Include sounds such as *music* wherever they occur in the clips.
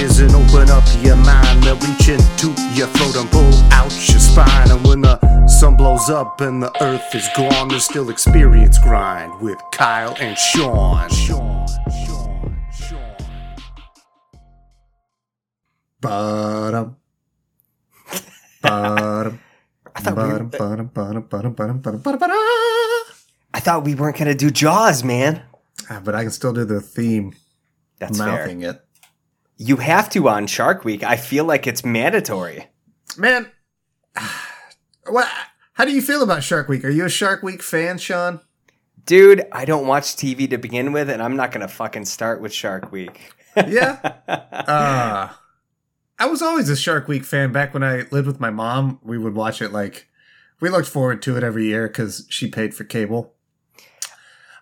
ears and open up your mind. They'll reach into your throat and pull out your spine. And when the sun blows up and the earth is gone, there's still experience grind with Kyle and Sean. Sean, Sean, Sean. Ba-dum. Ba-dum. *laughs* thought we were- ba-dum. I thought we weren't gonna do Jaws, man. Ah, But I can still do the theme, That's fair. it. You have to on Shark Week. I feel like it's mandatory. Man, *sighs* what? How do you feel about Shark Week? Are you a Shark Week fan, Sean? Dude, I don't watch TV to begin with, and I'm not gonna fucking start with Shark Week. *laughs* Yeah. Uh, I was always a Shark Week fan. Back when I lived with my mom, we would watch it like we looked forward to it every year because she paid for cable.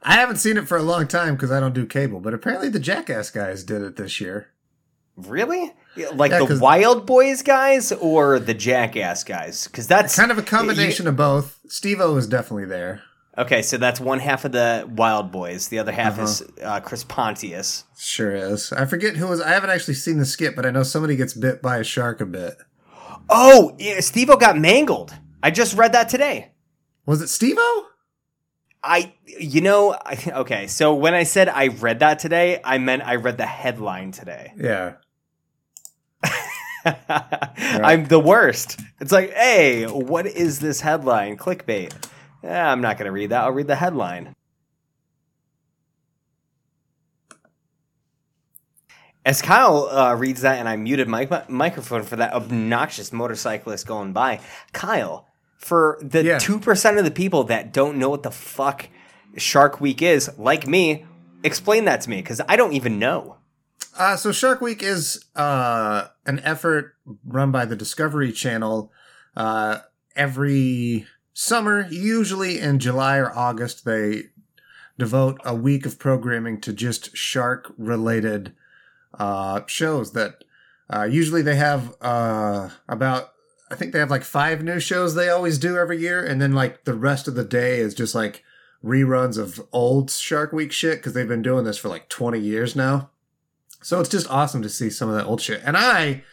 I haven't seen it for a long time because I don't do cable, but apparently the Jackass guys did it this year. Really? Like Yeah, the Wildboyz guys or the Jackass guys? Because that's Kind of a combination of both. Steve-O is definitely there. Okay, so that's one half of the Wildboyz. The other half Uh-huh. is uh, Chris Pontius. Sure is. I forget who was. I haven't actually seen the skit, but I know somebody gets bit by a shark a bit. Oh, yeah, Steve-O got mangled. I just read that today. Was it Steve-O? I, you know, I, okay. So when I said I read that today, I meant I read the headline today. Yeah. I'm the worst. It's like, hey, what is this headline? Clickbait. Eh, I'm not going to read that. I'll read the headline. As Kyle uh, reads that, and I muted my mi- microphone for that obnoxious motorcyclist going by, Kyle, for the Yeah. 2% of the people that don't know what the fuck Shark Week is, like me, explain that to me, because I don't even know. Uh, so Shark Week is uh, an effort run by the Discovery Channel uh, every summer, usually in July or August. They devote a week of programming to just shark related uh, shows that uh, usually they have uh, about I think they have like five new shows they always do every year, and then like the rest of the day is just like reruns of old Shark Week shit because they've been doing this for like 20 years now. So it's just awesome to see some of that old shit. And I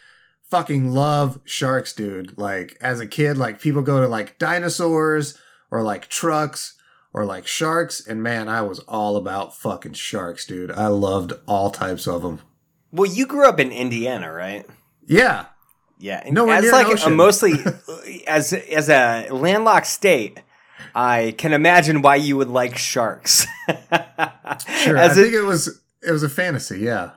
fucking love sharks, dude. Like as a kid, like people go to like dinosaurs or like trucks or like sharks. And man, I was all about fucking sharks, dude. I loved all types of them. Well, you grew up in Indiana, right? Yeah. Yeah, and Nowhere as like an a mostly *laughs* as as a landlocked state, I can imagine why you would like sharks. *laughs* Sure. I as think it was it was a fantasy, yeah.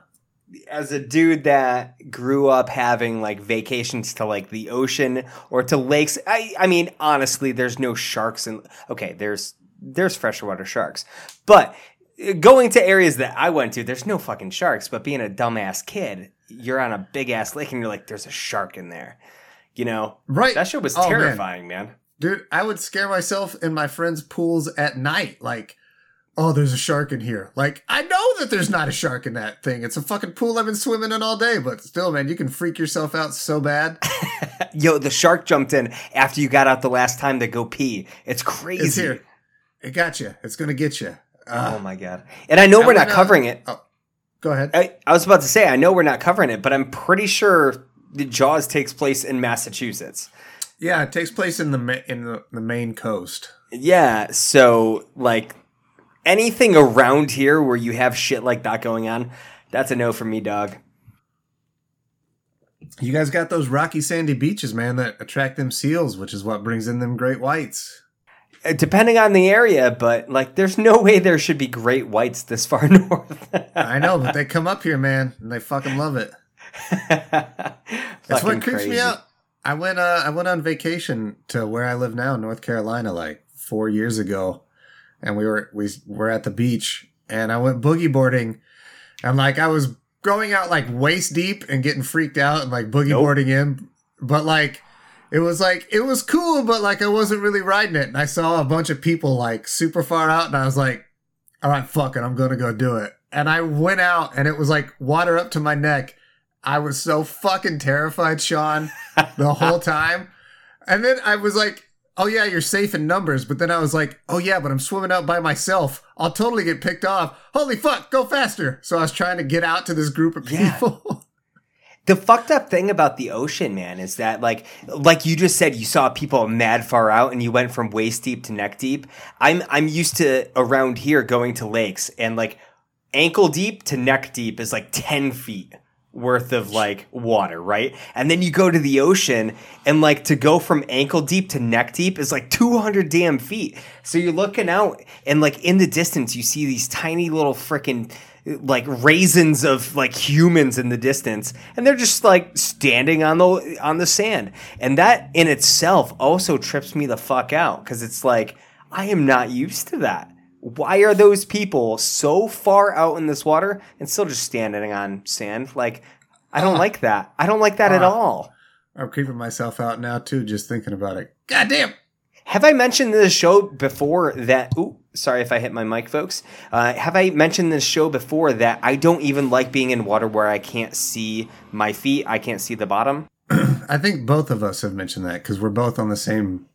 As a dude that grew up having like vacations to like the ocean or to lakes, I I mean honestly, there's no sharks in. Okay, there's there's freshwater sharks, but going to areas that I went to, there's no fucking sharks. But being a dumbass kid, you're on a big ass lake and you're like, there's a shark in there. You know, Right. that shit was Oh, man. terrifying, man. Dude, I would scare myself in my friends' pools at night. Like, oh, there's a shark in here. Like, I know that there's not a shark in that thing. It's a fucking pool I've been swimming in all day, but still, man, you can freak yourself out so bad. *laughs* Yo, the shark jumped in after you got out the last time to go pee. It's crazy. It's here. It got you. It's gonna get you. Uh, Oh my god! And I know I we're not went, uh, covering it. oh, go ahead. I, I was about to say I know we're not covering it, but I'm pretty sure the Jaws takes place in Massachusetts. yeah, it takes place in the ma- in the, the Maine coast. Yeah, so like anything around here where you have shit like that going on, that's a no for me, dog. You guys got those rocky sandy beaches, man, that attract them seals, which is what brings in them great whites. Uh, Depending on the area, but like there's no way there should be great whites this far *laughs* north. I know, but they come up here, man, and they fucking love it. *laughs* That's what creeps me crazy. out. I went uh I went on vacation to where I live now, North Carolina, like four years ago, and we were we were at the beach, and I went boogie boarding, and like I was going out like waist deep and getting freaked out and like boogie Nope. boarding in, but like it was like it was cool, but like I wasn't really riding it, and I saw a bunch of people like super far out, and I was like, all right, fuck it, I'm gonna go do it, and I went out, and it was like water up to my neck. I was so fucking terrified, Sean, the whole *laughs* time. And then I was like, oh yeah, you're safe in numbers. But then I was like, oh yeah, but I'm swimming out by myself. I'll totally get picked off. Holy fuck, go faster. So I was trying to get out to this group of Yeah. people. *laughs* the fucked up thing about the ocean, man, is that like like you just said, you saw people mad far out, and you went from waist deep to neck deep. I'm I'm used to around here going to lakes, and like ankle deep to neck deep is like ten feet worth of like water, right? And then you go to the ocean and like to go from ankle deep to neck deep is like 200 damn feet. So you're looking out and like in the distance you see these tiny little freaking like raisins of like humans in the distance and they're just like standing on the on the sand. And that in itself also trips me the fuck out cuz it's like I am not used to that. Why are those people so far out in this water and still just standing on sand? Like, I don't Uh. like that. I don't like that at Uh. all. I'm creeping myself out now too, just thinking about it. God damn. Have I mentioned this show before that? Ooh, sorry if I hit my mic, folks. Uh, have I mentioned this show before that I don't even like being in water where I can't see my feet? I can't see the bottom. *clears throat* I think both of us have mentioned that because we're both on the same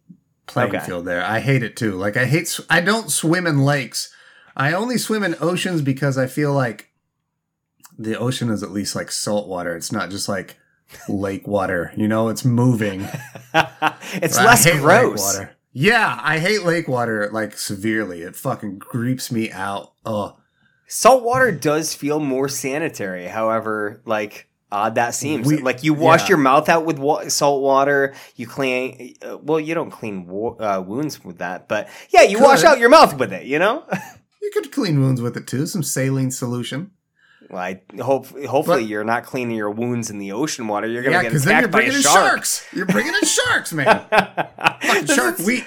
playing Okay. field there. I hate it too. Like I hate. I don't swim in lakes. I only swim in oceans because I feel like the ocean is at least like salt water. It's not just like lake water. You know, it's moving. *laughs* it's I less gross. water. Yeah, I hate lake water like severely. It fucking creeps me out. Oh, Salt water does feel more sanitary. However, like odd that seems. We- like you wash yeah. your mouth out with wa- salt water. You clean. Uh, well, you don't clean wo- uh, wounds with that, but yeah, you wash out your mouth with it. You know. *laughs* you could clean wounds with it too. Some saline solution. well, I hope hopefully But- you're not cleaning your wounds in the ocean water. You're gonna Yeah, get because then you're attacked by bringing a in shark. sharks. You're bringing in sharks, man. *laughs* Fucking Shark Week.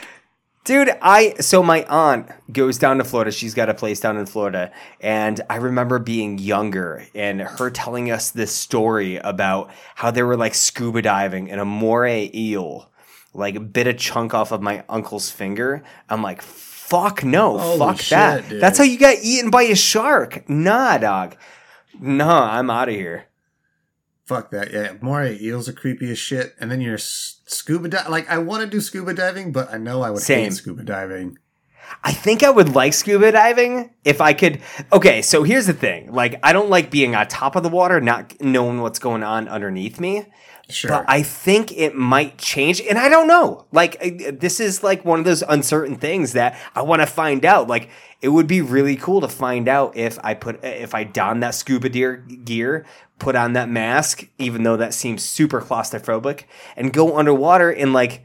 Dude, I so my aunt goes down to Florida. She's got a place down in Florida, and I remember being younger and her telling us this story about how they were like scuba diving and a moray eel like bit a chunk off of my uncle's finger. I'm like, fuck no, Holy fuck shit, that. dude. That's how you got eaten by a shark. Nah, dog. Nah, I'm out of here. Fuck that. Yeah, moray eels are creepy as shit. And then you're scuba diving. Like, I want to do scuba diving, but I know I would Same. hate scuba diving. I think I would like scuba diving if I could. Okay, so here's the thing. Like, I don't like being on top of the water, not knowing what's going on underneath me. Sure. But I think it might change, and I don't know. Like, I- this is like one of those uncertain things that I want to find out. Like, it would be really cool to find out if I put if I don that scuba deer gear, put on that mask, even though that seems super claustrophobic, and go underwater and like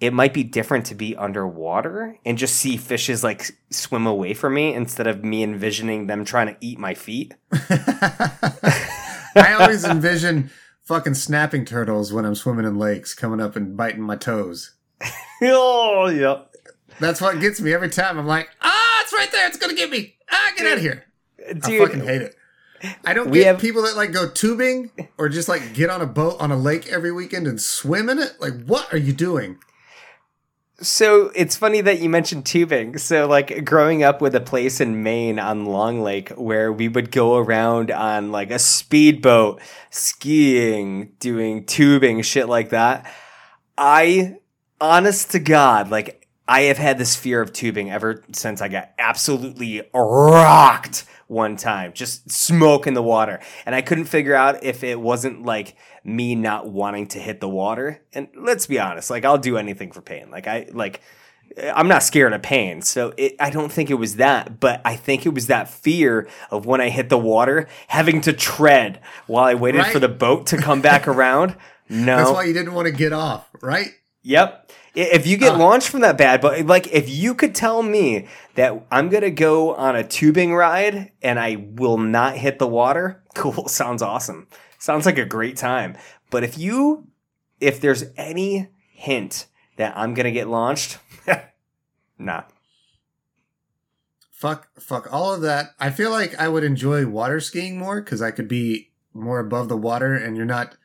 it might be different to be underwater and just see fishes like swim away from me instead of me envisioning them trying to eat my feet. *laughs* *laughs* I always envision fucking snapping turtles when I'm swimming in lakes coming up and biting my toes. *laughs* oh, yep. That's what gets me every time. I'm like, ah, it's right there. It's going to get me. Ah, get out of here. I fucking hate it. *laughs* I don't We get have- people that like go tubing or just like get on a boat on a lake every weekend and swim in it. Like, what are you doing? So it's funny that you mentioned tubing. So like growing up with a place in Maine on Long Lake where we would go around on like a speedboat, skiing, doing tubing, shit like that. I honest to God, like I have had this fear of tubing ever since I got absolutely rocked one time, just smoke in the water. And I couldn't figure out if it wasn't like me not wanting to hit the water. And let's be honest, like I'll do anything for pain. Like I like I'm not scared of pain. So it, I don't think it was that, but I think it was that fear of when I hit the water, having to tread while I waited for the boat to come back around. *laughs* No. That's why you didn't want to get off, right? Yep. If you get Ah. launched from that bad, but like if you could tell me that I'm gonna go on a tubing ride and I will not hit the water, *laughs* cool. Sounds awesome. Sounds like a great time. But if you, if there's any hint that I'm gonna get launched, *laughs* nah. Fuck, fuck all of that. I feel like I would enjoy water skiing more because I could be more above the water and you're not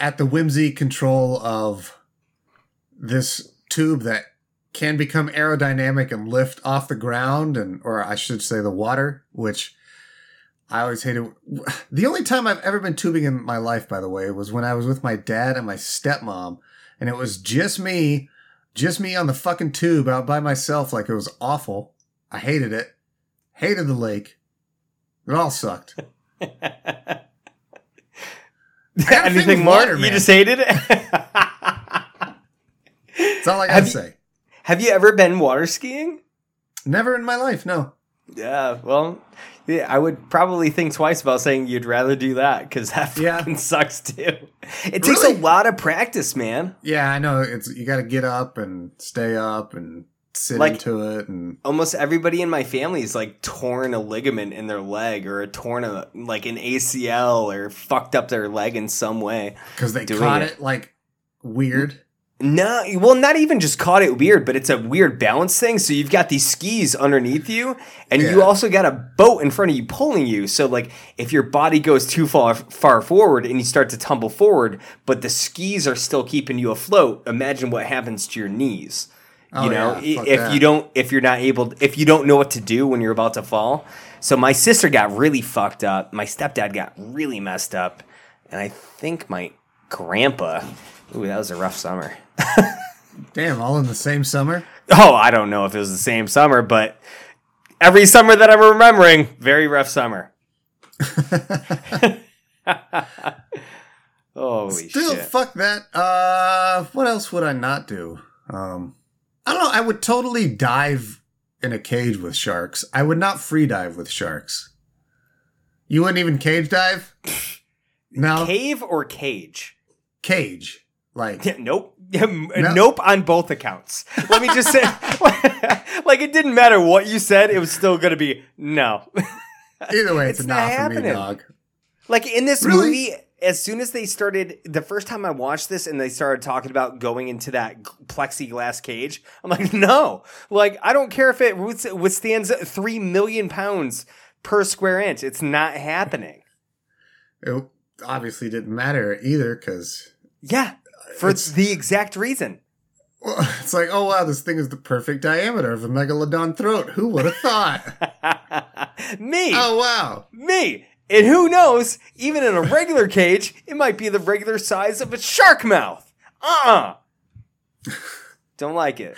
at the whimsy control of this tube that can become aerodynamic and lift off the ground and, or I should say the water, which I always hated. The only time I've ever been tubing in my life, by the way, was when I was with my dad and my stepmom and it was just me, just me on the fucking tube out by myself. Like it was awful. I hated it. Hated the lake. It all sucked. *laughs* got a thing Anything more? water, you just hated it. *laughs* That's all I Have gotta say. Have you ever been water skiing? Never in my life, no. Yeah, well, yeah, I would probably think twice about saying you'd rather do that because that Yeah. fucking sucks too. It takes Really? a lot of practice, man. Yeah, I know. It's you got to get up and stay up and sit Like- into it, and Almost everybody in my family is like torn a ligament in their leg or a torn a like an ACL or fucked up their leg in some way. because they caught it. it. like weird. No, well, not even just caught it weird, but it's a weird balance thing. So you've got these skis underneath you, and you also got a boat in front of you pulling you. So like, if your body goes too far far forward and you start to tumble forward, but the skis are still keeping you afloat, imagine what happens to your knees. Oh, you know, yeah, if that. you don't, if you're not able, if you don't know what to do when you're about to fall. So my sister got really fucked up. My stepdad got really messed up, and I think my grandpa. Ooh, that was a rough summer. Damn, all in the same summer. Oh, I don't know if it was the same summer, but every summer that I'm remembering, very rough summer. *laughs* Holy Still, shit. fuck that. Uh, what else would I not do? Um, I don't know. I would totally dive in a cage with sharks. I would not free dive with sharks. You wouldn't even cage dive? *laughs* No, Cave or cage? cage. Like, *laughs* nope. *laughs* Nope on both accounts. Let me just say, *laughs* like, it didn't matter what you said, it was still going to be no. either way, it's, It's not not for me, happening. dog. Like in this Really? movie, as soon as they started, the first time I watched this and they started talking about going into that plexiglass cage, I'm like, no. Like, I don't care if it withstands three million pounds per square inch. It's not happening. It obviously didn't matter either because Yeah, for It's- the exact reason. well, *laughs* it's like, oh wow, this thing is the perfect diameter of a megalodon throat. Who would have thought? *laughs* me, oh wow. me. And who knows, even in a regular cage, it might be the regular size of a shark mouth. Uh uh *laughs* Don't like it.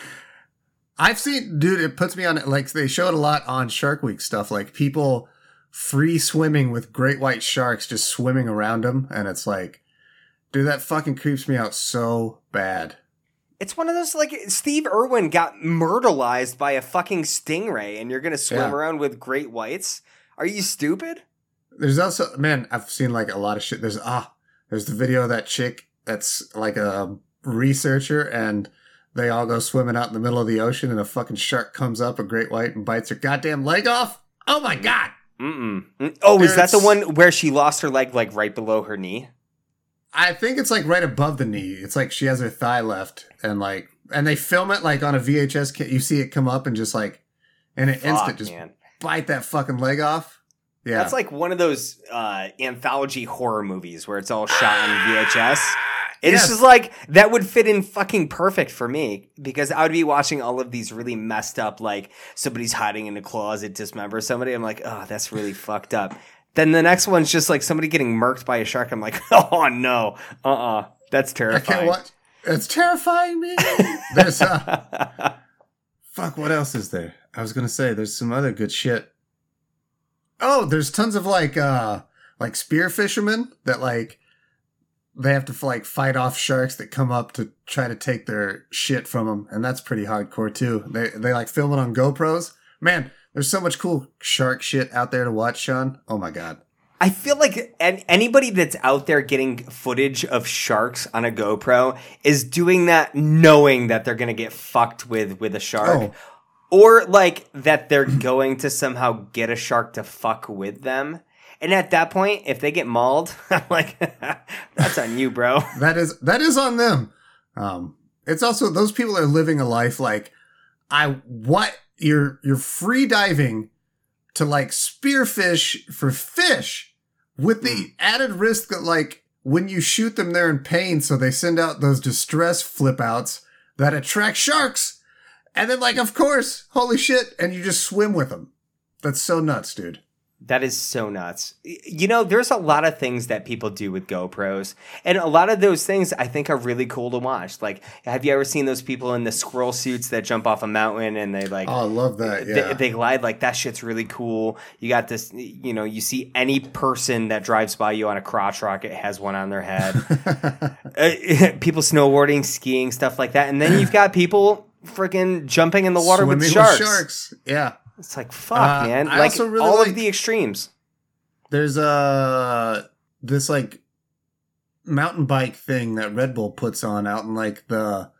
I've seen, dude, it puts me on, it. like, they show it a lot on Shark Week stuff, like people free swimming with great white sharks just swimming around them. And it's like, dude, that fucking creeps me out so bad. It's one of those like Steve Irwin got myrtleized by a fucking stingray, and you're gonna swim Yeah. around with great whites. Are you stupid? There's also, man, I've seen like a lot of shit. There's, ah, there's the video of that chick that's like a researcher and they all go swimming out in the middle of the ocean and a fucking shark comes up, a great white, and bites her goddamn leg off. Oh my God. Mm-mm. Mm. Oh, is that the one where she lost her leg like right below her knee? I think it's like right above the knee. It's like she has her thigh left, and like, and they film it like on a VHS. ca- You see it come up and just like in an Fuck, instant, just man. bite that fucking leg off. Yeah, That's like one of those uh, anthology horror movies where it's all shot on VHS. It's Yes. just like that would fit in fucking perfect for me because I would be watching all of these really messed up, like somebody's hiding in a closet, dismember somebody. I'm like, oh, that's really fucked up. Then the next one's just like somebody getting murked by a shark. I'm like, *laughs* oh no, uh, uh that's I terrifying. can't watch. It's terrifying me. *laughs* There's uh, fuck. What else is there? I was gonna say there's some other good shit. Oh, there's tons of like uh like spear fishermen that like they have to like fight off sharks that come up to try to take their shit from them, and that's pretty hardcore too. They they like film it on GoPros. Man, there's so much cool shark shit out there to watch, Sean. Oh my god. I feel like an- anybody that's out there getting footage of sharks on a GoPro is doing that knowing that they're going to get fucked with with a shark. Oh. Or like that they're *clears throat* going to somehow get a shark to fuck with them. And at that point, if they get mauled, *laughs* I'm like, *laughs* that's on you, bro. *laughs* that is that is on them. Um, it's also those people are living a life like I what you're you're free diving to like spearfish for fish with the hmm. added risk that like when you shoot them they're in pain so they send out those distress flip outs that attract sharks. And then like of course holy shit and you just swim with them. That's so nuts dude That is so nuts. You know, there's a lot of things that people do with GoPros, and a lot of those things I think are really cool to watch. Like, have you ever seen those people in the squirrel suits that jump off a mountain and they like Oh, I love that. they, Yeah. they glide? Like that shit's really cool. You got this, you know, you see any person that drives by you on a crotch rocket has one on their head. *laughs* uh, *laughs* people snowboarding, skiing, stuff like that, and then you've got people freaking jumping in the water with sharks. sharks. Yeah. It's like fuck, Uh, man. I like really all like- of the extremes. There's a this like mountain bike thing that Red Bull puts on out in like the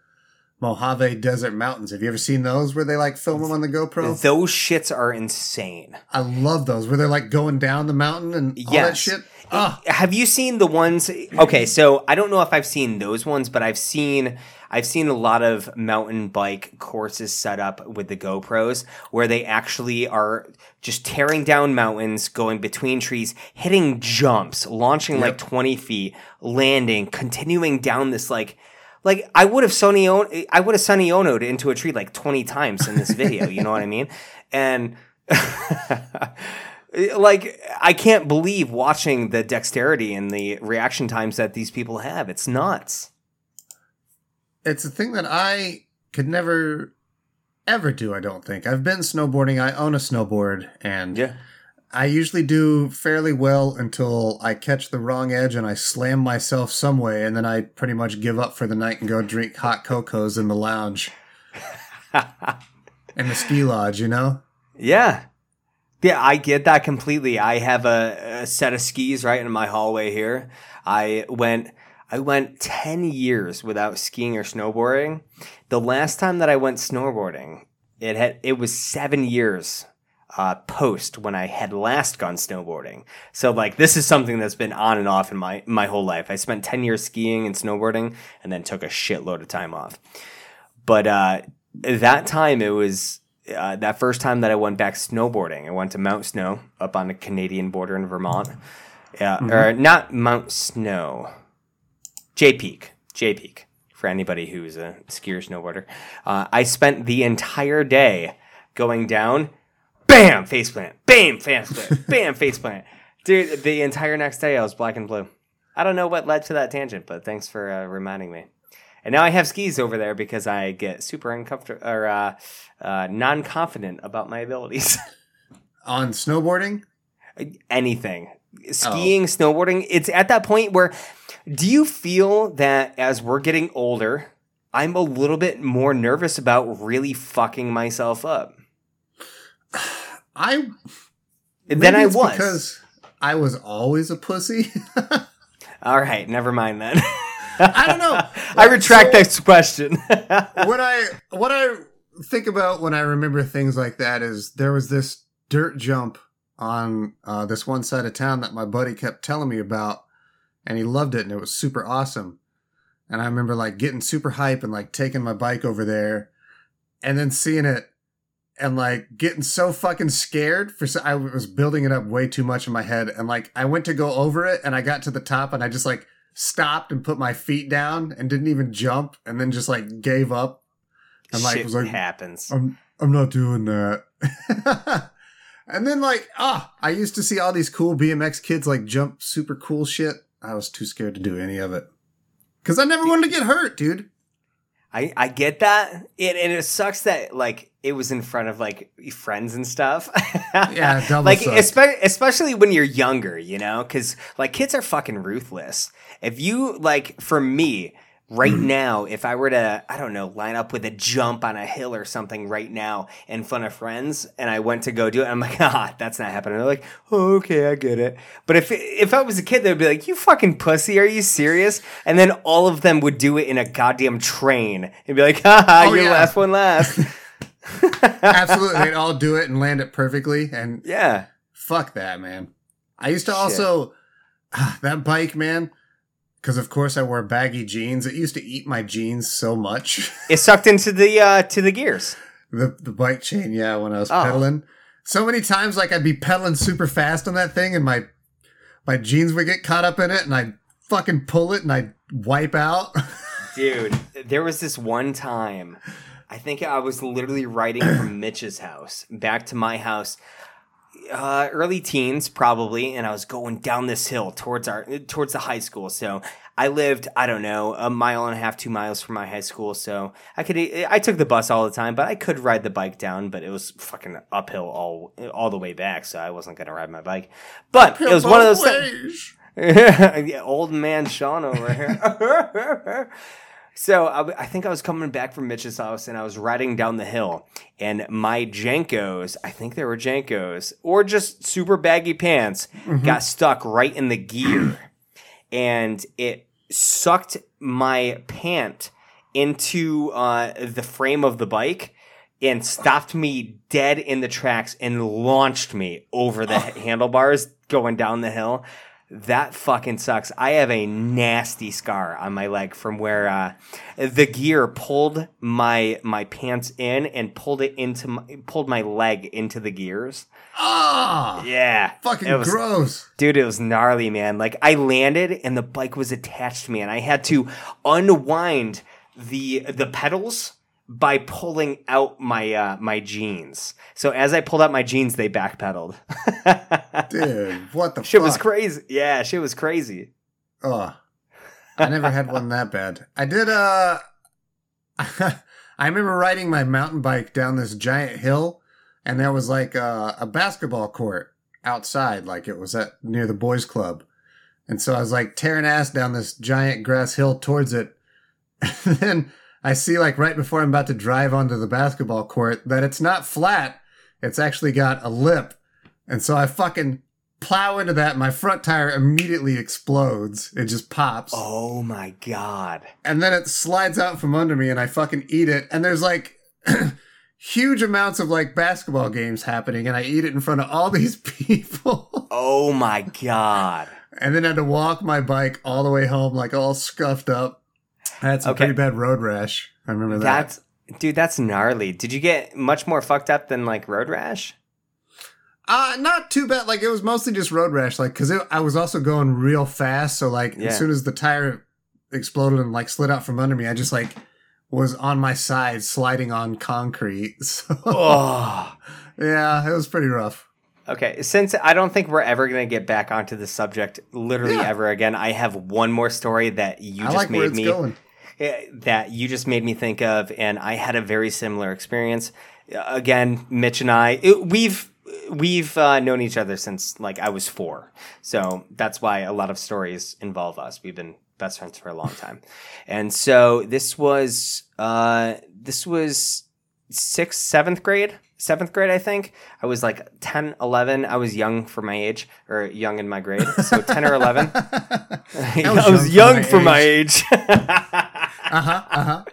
Mojave Desert Mountains. Have you ever seen those where they like film them on the GoPro? Those shits are insane. I love those where they're like going down the mountain and all that shit. Ah, Have you seen the ones? Okay, so I don't know if I've seen those ones, but I've seen I've seen a lot of mountain bike courses set up with the GoPros where they actually are just tearing down mountains, going between trees, hitting jumps, launching like twenty feet, landing, continuing down this like. Like I would have Sony On- I would have Sonny Bono'd into a tree like twenty times in this video. you know what I mean? And *laughs* like I can't believe watching the dexterity and the reaction times that these people have. It's nuts. It's a thing that I could never ever do, I don't think. I've been snowboarding, I own a snowboard, and yeah. I usually do fairly well until I catch the wrong edge and I slam myself some way, and then I pretty much give up for the night and go drink hot cocos in the lounge. *laughs* in the ski lodge, you know? Yeah. Yeah, I get that completely. I have a, a set of skis right in my hallway here. I went I went 10 years without skiing or snowboarding. The last time that I went snowboarding, it had it was 7 years uh, post when I had last gone snowboarding. So like this is something that's been on and off in my my whole life. I spent 10 years skiing and snowboarding and then took a shitload of time off. But uh, that time it was uh, that first time that I went back snowboarding. I went to Mount Snow up on the Canadian border in Vermont. Yeah, or not Mount Snow, Jay Peak, Jay Peak. For anybody who's a skier snowboarder, uh, I spent the entire day going down. Bam, faceplant. Bam, faceplant. *laughs* Bam, faceplant. Dude, the entire next day I was black and blue. I don't know what led to that tangent, but thanks for uh, reminding me. And now I have skis over there because I get super uncomfortable or uh, uh, non confident about my abilities. *laughs* On snowboarding? Anything. Skiing, snowboarding. It's at that point where do you feel that as we're getting older, I'm a little bit more nervous about really fucking myself up I maybe I was? because I was always a pussy. *laughs* All right, never mind then. I don't know. *laughs* I retract So- this question. *laughs* what I what I think about when I remember things like that is there was this dirt jump on uh, this one side of town that my buddy kept telling me about, and he loved it, and it was super awesome. And I remember like getting super hype and like taking my bike over there, and then seeing it, and like getting so fucking scared for. I was building it up way too much in my head, and like I went to go over it, and I got to the top, and I just like stopped and put my feet down and didn't even jump, and then just like gave up. And like Shit was like, happens. I'm I'm not doing that. *laughs* and then like, ah, I used to see all these cool BMX kids like jump super cool shit. I was too scared to do any of it. Cause I never wanted to get hurt, dude. I, I get that. It, and it sucks that like it was in front of like friends and stuff. *laughs* Yeah, *laughs* double like espe- especially when you're younger, you know, because like kids are fucking ruthless. If you like, for me right now, if I were to, I don't know, line up with a jump on a hill or something right now in front of friends, and I went to go do it, I'm like, *laughs* ah, that's not happening. They're like, oh, okay, I get it. But if if I was a kid, they'd be like, you fucking pussy, are you serious? And then all of them would do it in a goddamn train and be like, *laughs* haha, Oh, you're yeah. last one last. *laughs* Absolutely. They'd all do it and land it perfectly. And yeah. fuck that, man. I used to also, *sighs* that bike, man, because of course I wore baggy jeans. It used to eat my jeans so much. *laughs* It sucked into the uh to the gears. the the bike chain, yeah, when I was Oh. pedaling. So many times like I'd be pedaling super fast on that thing and my my jeans would get caught up in it and I'd fucking pull it and I'd wipe out. *laughs* Dude, there was this one time, I think I was literally riding from Mitch's house back to my house. Uh, early teens probably, and I was going down this hill towards our towards the high school. So I lived, I don't know, a mile and a half, two miles from my high school. So I could, I took the bus all the time, but I could ride the bike down. But it was fucking uphill all all the way back, so I wasn't gonna ride my bike. But it was one of those. Ways. *laughs* yeah, old man Sean over here. *laughs* *laughs* so I, I think I was coming back from Mitch's house and I was riding down the hill and my JNCOs, I think they were JNCOs or just super baggy pants, got stuck right in the gear. And it sucked my pant into uh, the frame of the bike and stopped me dead in the tracks and launched me over the handlebars going down the hill. That fucking sucks. I have a nasty scar on my leg from where uh, the gear pulled my my pants in and pulled it into my, pulled my leg into the gears. Ah, Yeah, fucking it was, gross. Dude, it was gnarly, man. Like I landed and the bike was attached to me, and I had to unwind the the pedals by pulling out my uh, my jeans. So as I pulled out my jeans, they backpedaled. *laughs* Dude, what the shit fuck? was crazy. Yeah, shit was crazy. Oh, I never had one that bad. I did. Uh, *laughs* I remember riding my mountain bike down this giant hill, and there was like a, a basketball court outside, like it was at near the boys' club. And so I was like tearing ass down this giant grass hill towards it. *laughs* And then I see like right before I'm about to drive onto the basketball court that it's not flat. It's actually got a lip. And so I fucking plow into that. My front tire immediately explodes. It just pops. Oh my god. And then it slides out from under me and I fucking eat it. And there's like *clears throat* huge amounts of like basketball games happening. And I eat it in front of all *laughs* these people. Oh my god. and then I had to walk my bike all the way home, like all scuffed up. I had some Okay. pretty bad road rash. I remember that. That's dude, that's gnarly. Did you get much more fucked up than like road rash? Uh, not too bad. Like it was mostly just road rash. Like because I was also going real fast. So like Yeah. as soon as the tire exploded and like slid out from under me, I just like was on my side sliding on concrete. *laughs* So Oh. yeah, it was pretty rough. Okay, since I don't think we're ever going to get back onto the subject literally Yeah. ever again, I have one more story that you I just like made me going. Eh, that you just made me think of and I had a very similar experience. Again, Mitch and I it- we've we've uh, known each other since like I was 4. So that's why a lot of stories involve us. We've been best friends for a long time. And so this was uh this was 6th 7th grade seventh grade, I think. I was like 10, 11. I was young for my age, or young in my grade. So 10 or 11. *laughs* *laughs* I was young for my age. Uh *laughs* Uh huh.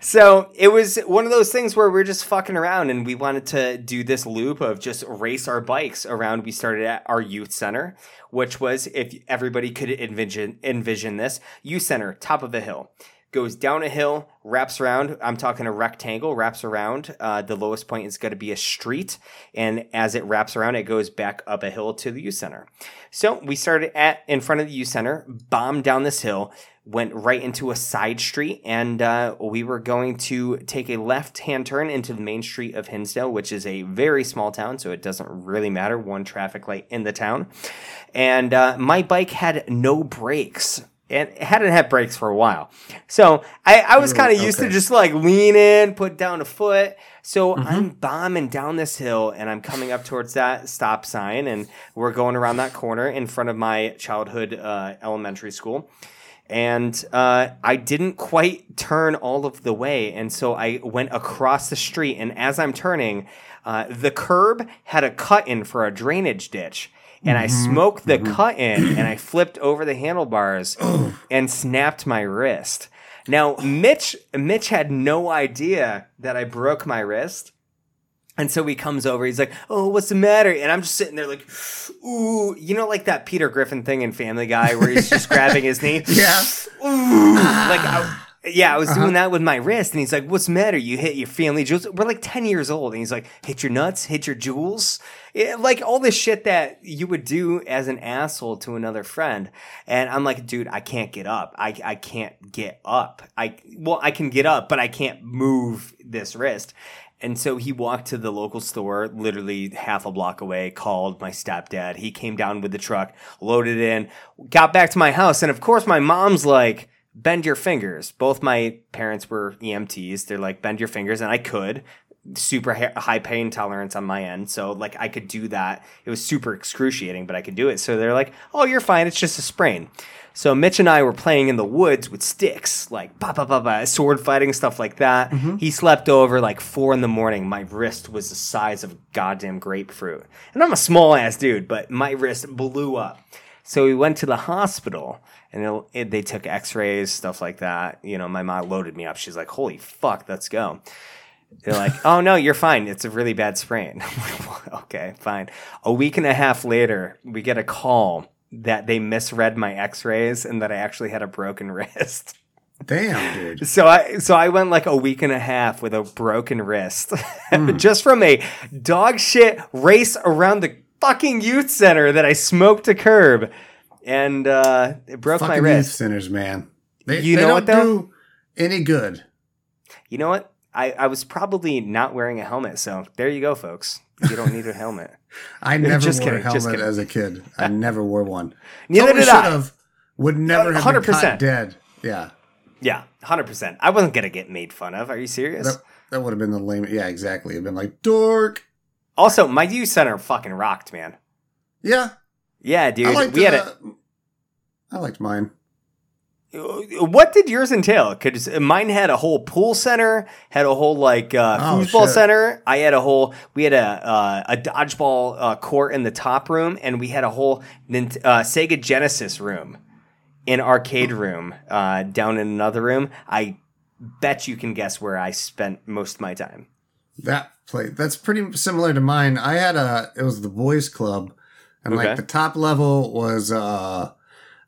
so it was one of those things where we are just fucking around and we wanted to do this loop of just race our bikes around. We started at our youth center, which was, if everybody could envision, envision this, youth center, top of the hill. Goes down a hill, wraps around. I'm talking a rectangle, wraps around. Uh, the lowest point is going to be a street. And as it wraps around, it goes back up a hill to the youth center. So we started at in front of the youth center, bombed down this hill, went right into a side street, and uh, we were going to take a left hand turn into the main street of Hinsdale, which is a very small town, so it doesn't really matter. One traffic light in the town. And uh, my bike had no brakes. And it hadn't had brakes for a while. So I, I was kind of used to just like lean in, put down a foot. So I'm bombing down this hill and I'm coming up towards that stop sign and we're going around that corner in front of my childhood uh, elementary school. And uh, I didn't quite turn all of the way. And so I went across the street. And as I'm turning, uh, the curb had a cut in for a drainage ditch. And I smoked the cut in and I *clears throat* flipped over the handlebars and snapped my wrist. Now, Mitch, Mitch had no idea that I broke my wrist. And so he comes over. He's like, "Oh, what's the matter?" And I'm just sitting there, like, "Ooh, you know, like that Peter Griffin thing in Family Guy, where he's just *laughs* grabbing his knee." Yeah. Ooh, like, I, ah. yeah, I was doing uh-huh. that with my wrist, and he's like, "What's the matter? You hit your family jewels?" We're like ten years old, and he's like, "Hit your nuts, hit your jewels." Yeah, like all this shit that you would do as an asshole to another friend, and I'm like, "Dude, I can't get up. I I can't get up. I well, I can get up, but I can't move this wrist." And so he walked to the local store, literally half a block away, called my stepdad. He came down with the truck, loaded in, got back to my house. And of course, my mom's like, bend your fingers. Both my parents were EMTs. They're like, bend your fingers. And I could. Super high pain tolerance on my end. So, like, I could do that. It was super excruciating, but I could do it. So they're like, oh, you're fine. It's just a sprain. So Mitch and I were playing in the woods with sticks, like ba ba ba ba, sword fighting stuff like that. Mm-hmm. He slept over like four in the morning. My wrist was the size of a goddamn grapefruit, and I'm a small ass dude, but my wrist blew up. So we went to the hospital, and it, it- they took X-rays, stuff like that. You know, my mom loaded me up. She's like, "Holy fuck, let's go." They're like, *laughs* "Oh no, you're fine. It's a really bad sprain." *laughs* I'm like, "Well, okay, fine. A week and a half later, we get a call that they misread my X-rays and that I actually had a broken *laughs* wrist. Damn, dude. So I so I went like a week and a half with a broken wrist, *laughs* just from a dog shit race around the fucking youth center that I smoked a curb, and uh, it broke my Fucking youth wrist. centers, man. They, You they know don't what, though? do any good. You know what? I, I was probably not wearing a helmet, so there you go, folks. You don't need a helmet. *laughs* I never Just wore kidding, a just helmet kidding. as a kid. I never wore one. *laughs* Neither Totally did I. have. Would never have been 100%. caught dead. Yeah. Yeah, hundred percent. I wasn't gonna get made fun of. Are you serious? That, that would have been the lame. Yeah, exactly. It'd been like, dork. Also, my youth center fucking rocked, man. Yeah. Yeah, dude. Liked, we had uh, I liked mine. What did yours entail? Because mine had a whole pool center, had a whole like uh, Oh, foosball shit. center. I had a whole. We had a uh, a dodgeball uh, court in the top room, and we had a whole uh, Sega Genesis room, an arcade room uh, down in another room. I bet you can guess where I spent most of my time. That play that's pretty similar to mine. I had a it was the boys club, and Okay. like the top level was uh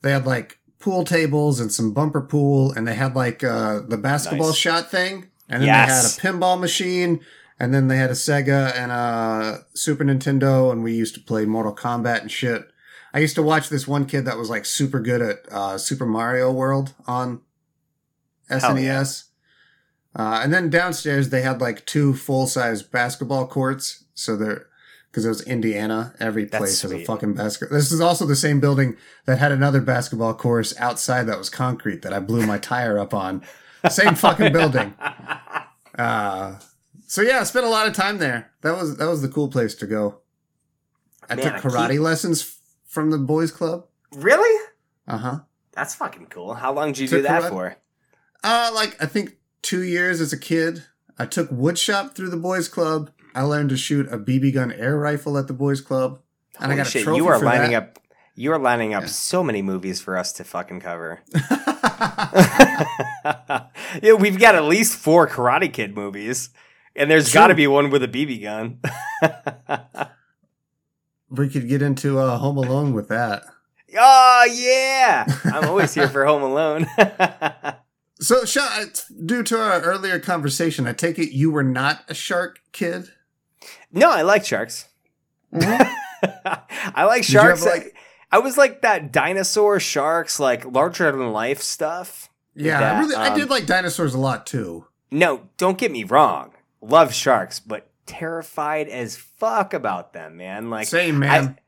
they had like pool tables and some bumper pool, and they had like uh the basketball Nice. shot thing, and then Yes. they had a pinball machine, and then they had a Sega and a Super Nintendo, and we used to play Mortal Kombat and shit. I used to watch this one kid that was like super good at uh, Super Mario World on Hell yeah. SNES. Uh, and then downstairs they had like two full size basketball courts. So they're because it was Indiana. Every place has a fucking basketball. This is also the same building that had another basketball course outside that was concrete that I blew my tire up on. Same fucking building. *laughs* Uh, so yeah, I spent a lot of time there. That was that was the cool place to go. I Man, took I karate keep- lessons from the boys club. Really? Uh huh. That's fucking cool. How long did you Took do that karate- for? Uh, like I think two years as a kid. I took woodshop through the boys club. I learned to shoot a BB gun air rifle at the boys club, and Holy I got a shit, trophy you are for lining that. up. You are lining up Yeah. so many movies for us to fucking cover. *laughs* *laughs* yeah, we've got at least four Karate Kid movies, and there's got to be one with a BB gun. *laughs* we could get into uh, Home Alone with that. oh yeah, I'm always here for Home Alone. So, Sha- due to our earlier conversation, I take it you were not a shark kid. No, I like sharks. *laughs* I like Did you have, sharks. like- I was like that dinosaur sharks, like larger than life stuff. Yeah, That, I really, I um, did like dinosaurs a lot too. No, don't get me wrong. Love sharks, but terrified as fuck about them, man. Like Same man.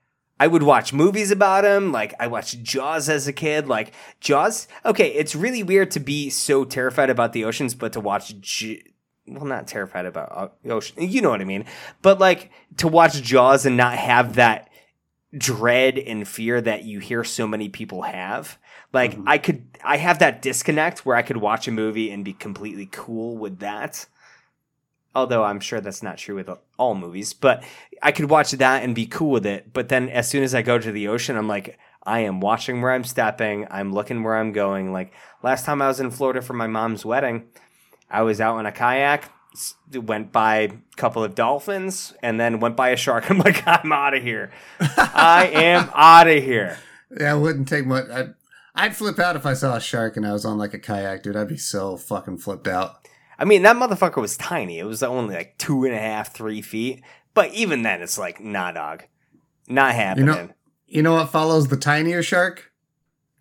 I would watch movies about them. Like I watched Jaws as a kid. Like Jaws. Okay, it's really weird to be so terrified about the oceans, but to watch. J- well, not terrified about uh, ocean. You know what I mean. But like to watch Jaws and not have that dread and fear that you hear so many people have. Like Mhm. I could, I have that disconnect where I could watch a movie and be completely cool with that. Although I'm sure that's not true with all movies, but I could watch that and be cool with it. But then as soon as I go to the ocean, I'm like, I am watching where I'm stepping. I'm looking where I'm going. Like last time I was in Florida for my mom's wedding, I was out on a kayak, went by a couple of dolphins, and then went by a shark. *laughs* I'm like, I'm out of here. I am out of here. yeah, it wouldn't take much. I'd, I'd flip out if I saw a shark and I was on like a kayak, dude. I'd be so fucking flipped out. I mean, that motherfucker was tiny. It was only like two and a half, three feet. But even then, it's like, nah, dog. Not happening. You know what follows the tinier shark?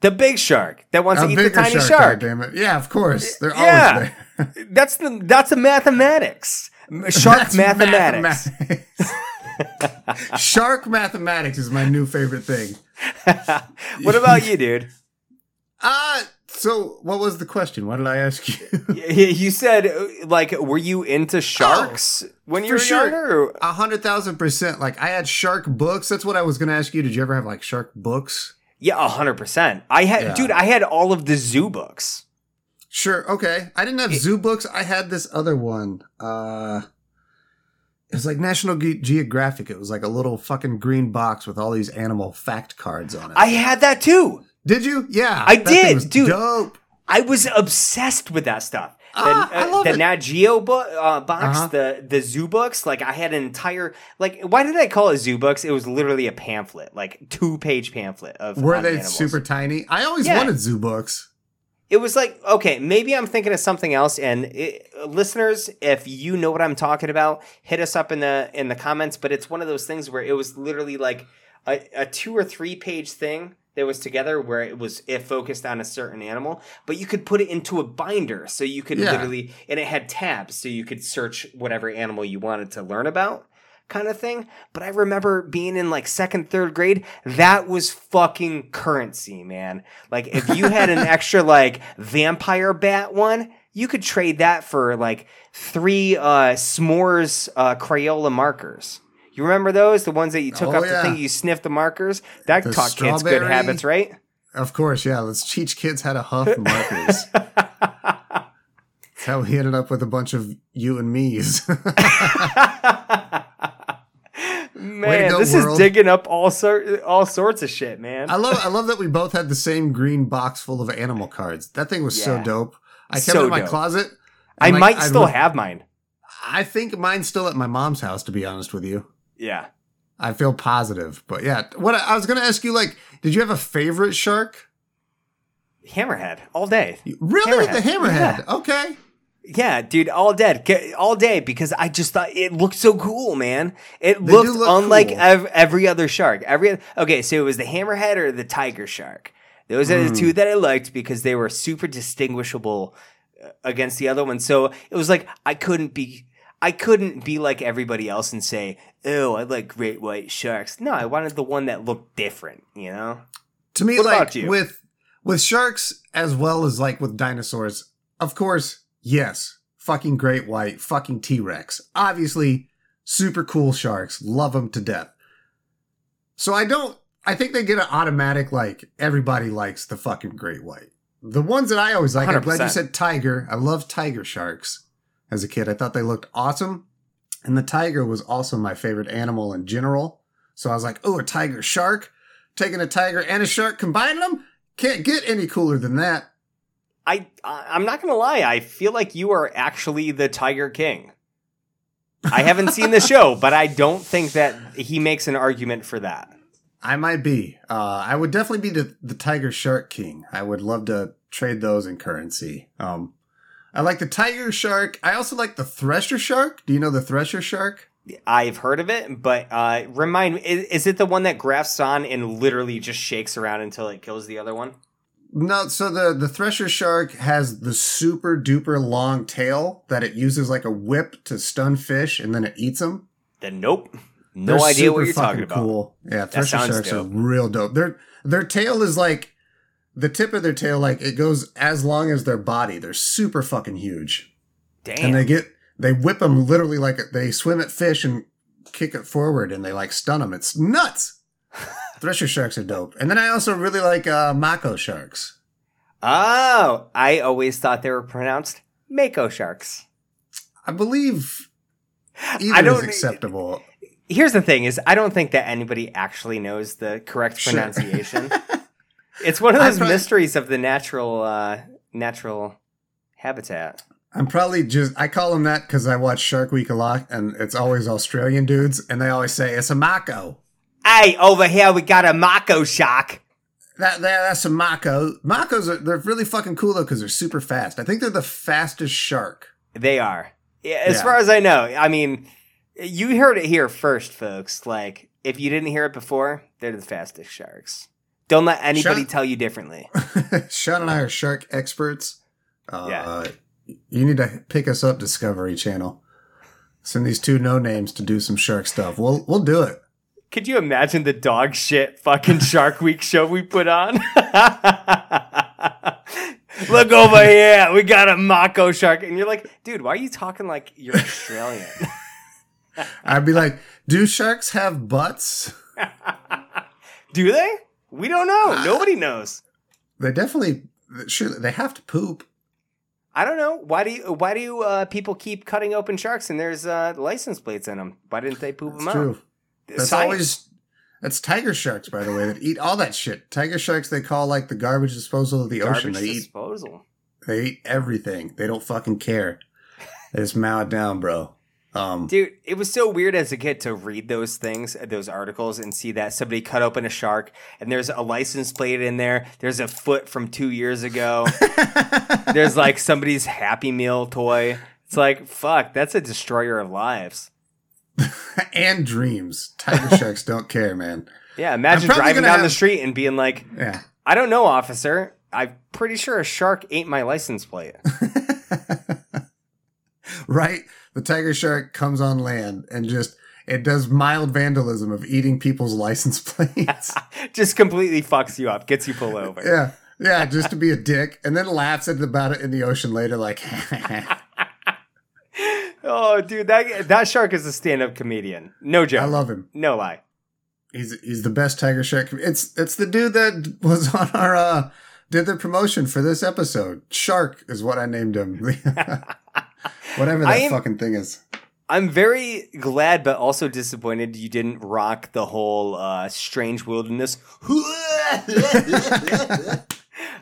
The big shark that wants a to eat the tiny shark. shark. Damn it! Yeah, of course. They're Yeah. always there. *laughs* That's the that's the mathematics. Shark *laughs* mathematics. mathematics. *laughs* Shark mathematics is my new favorite thing. what about you, dude? Uh so what was the question? What did I ask you? You said uh, like, were you into sharks when you were sure. younger? A hundred thousand percent. Like I had shark books. That's what I was gonna ask you. Did you ever have like shark books? Yeah, hundred percent. I had, Yeah. dude, I had all of the Zoobooks. Sure. Okay. I didn't have Zoobooks. I had this other one. Uh, it was like National Ge- Geographic. It was like a little fucking green box with all these animal fact cards on it. I had that too. did you? Yeah, I did, was dude. Dope. I was obsessed with that stuff. The, Ah, I love the it. Nat Geo book uh, box, Uh-huh. the the Zoobooks. Like I had an entire like. Why did I call it Zoobooks? It was literally a pamphlet, like two page pamphlet of. Were they animals. super tiny? I always Yeah. wanted Zoobooks. It was like okay, maybe I'm thinking of something else. And it, listeners, if you know what I'm talking about, hit us up in the in the comments. But it's one of those things where it was literally like a, a two or three page thing that was together where it was it focused on a certain animal, but you could put it into a binder, so you could Yeah. literally and it had tabs, so you could search whatever animal you wanted to learn about. Kind of thing, but I remember being in like second, third grade. That was fucking currency, man. Like, if you had an *laughs* extra like vampire bat one, you could trade that for like three uh, s'mores uh, Crayola markers. You remember those? The ones that you took Oh, up the yeah. thing, you sniffed the markers. That The taught kids good habits, right? Of course, yeah. Let's teach kids how to huff *laughs* markers. That's how we ended up with a bunch of you and me's. *laughs* Man, go, this world. is digging up all sort all sorts of shit, man. I love I love that we both had the same green box full of animal cards. That thing was so dope. I kept So it in my dope. closet. I like, might still look- have mine. I think mine's still at my mom's house. To be honest with you, Yeah. I feel positive. But yeah, what I, was gonna ask you, like, did you have a favorite shark? Hammerhead all day. Really, Hammerhead. the hammerhead? Okay. Yeah, dude, all dead, all day because I just thought it looked so cool, man. It They looked look unlike cool. ev- every other shark. Every okay, so it was the hammerhead or the tiger shark. Those are Hmm. the two that I liked because they were super distinguishable uh, against the other one. So it was like I couldn't be. I couldn't be like everybody else and say, "Oh, I like great white sharks." No, I wanted the one that looked different. You know? To me, What like with with sharks as well as like with dinosaurs, of course, yes, fucking great white, fucking T Rex. Obviously, super cool sharks, love them to death. So I don't. I think they get an automatic like everybody likes the fucking great white. The ones that I always like. I'm glad you said tiger. I love tiger sharks. As a kid, I thought they looked awesome, and the tiger was also my favorite animal in general. So I was like, oh, a tiger shark. Taking a tiger and a shark, combining them, can't get any cooler than that. I, I'm not gonna lie. I feel like you are actually the Tiger King. I haven't seen the show, *laughs* but I don't think that he makes an argument for that. I might be. Uh, I would definitely be the, the tiger shark king. I would love to trade those in currency. Um, I like the tiger shark. I also like the thresher shark. Do you know the thresher shark? I've heard of it, but uh, remind me, is, is it the one that grafts on and literally just shakes around until it kills the other one? No, so the the thresher shark has the super duper long tail that it uses like a whip to stun fish, and then it eats them. Then nope, no They're idea what you're talking about. Cool. Yeah, thresher sharks dope. are real dope. Their their tail is like the tip of their tail, like it goes as long as their body. They're super fucking huge, Damn, and they get they whip them literally like they swim at fish and kick it forward, and they like stun them. It's nuts. *laughs* thresher sharks are dope, and then I also really like uh, mako sharks. oh, I always thought they were pronounced mako sharks. I believe either I is don't- acceptable. Here's the thing: is I don't think that anybody actually knows the correct Sure. *laughs* it's one of those prob- mysteries of the natural uh, natural habitat. I'm probably just I call them that because I watch Shark Week a lot, and it's always Australian dudes, and they always say it's a mako. Hey, over here we got a mako shark. That, that that's a mako. Makos are they're really fucking cool though because they're super fast. I think they're the fastest shark. They are. Yeah, as Yeah. far as I know, I mean, you heard it here first, folks. Like, if you didn't hear it before, they're the fastest sharks. Don't let anybody Shut- tell you differently. *laughs* Sean and I are shark experts. Uh, Yeah. You need to pick us up, Discovery Channel. Send these two no names to do some shark stuff. We'll we'll do it. Could you imagine the dog shit fucking Shark Week show we put on? *laughs* Look over here, we got a Mako shark, and you're like, dude, why are you talking like you're Australian? *laughs* I'd be like, do sharks have butts? Do they? We don't know. Nobody knows. They definitely sure they have to poop. I don't know. Why do you? Why do you, uh, people keep cutting open sharks and there's uh, license plates in them? Why didn't they poop That's them true. out? That's Science. always that's tiger sharks, by the way, that eat all that shit. Tiger sharks they call like the garbage disposal of the ocean. garbage They eat disposal. they eat everything. They don't fucking care. They just mow it down, bro. Um Dude, it was so weird as a kid to read those things, those articles, and see that somebody cut open a shark and there's a license plate in there. There's a foot from two years ago. *laughs* there's like somebody's Happy Meal toy. It's like, fuck, that's a destroyer of lives. *laughs* and dreams. Tiger *laughs* sharks don't care, man. Yeah, imagine driving down the street and being like, Yeah. I don't know, officer. I'm pretty sure a shark ate my license plate. right? The tiger shark comes on land and just it does mild vandalism of eating people's *laughs* license plates. *laughs* Just completely fucks you up, gets you pulled over. yeah. Yeah, just to be a dick, and then laughs at about it in the ocean later, like, *laughs* Oh, dude, that that shark is a stand-up comedian. No joke. I love him. no lie. He's he's the best tiger shark. It's it's the dude that was on our uh did the promotion for this episode. Shark is what I named him. Whatever that am- fucking thing is. I'm very glad, but also disappointed you didn't rock the whole uh, strange wilderness *laughs*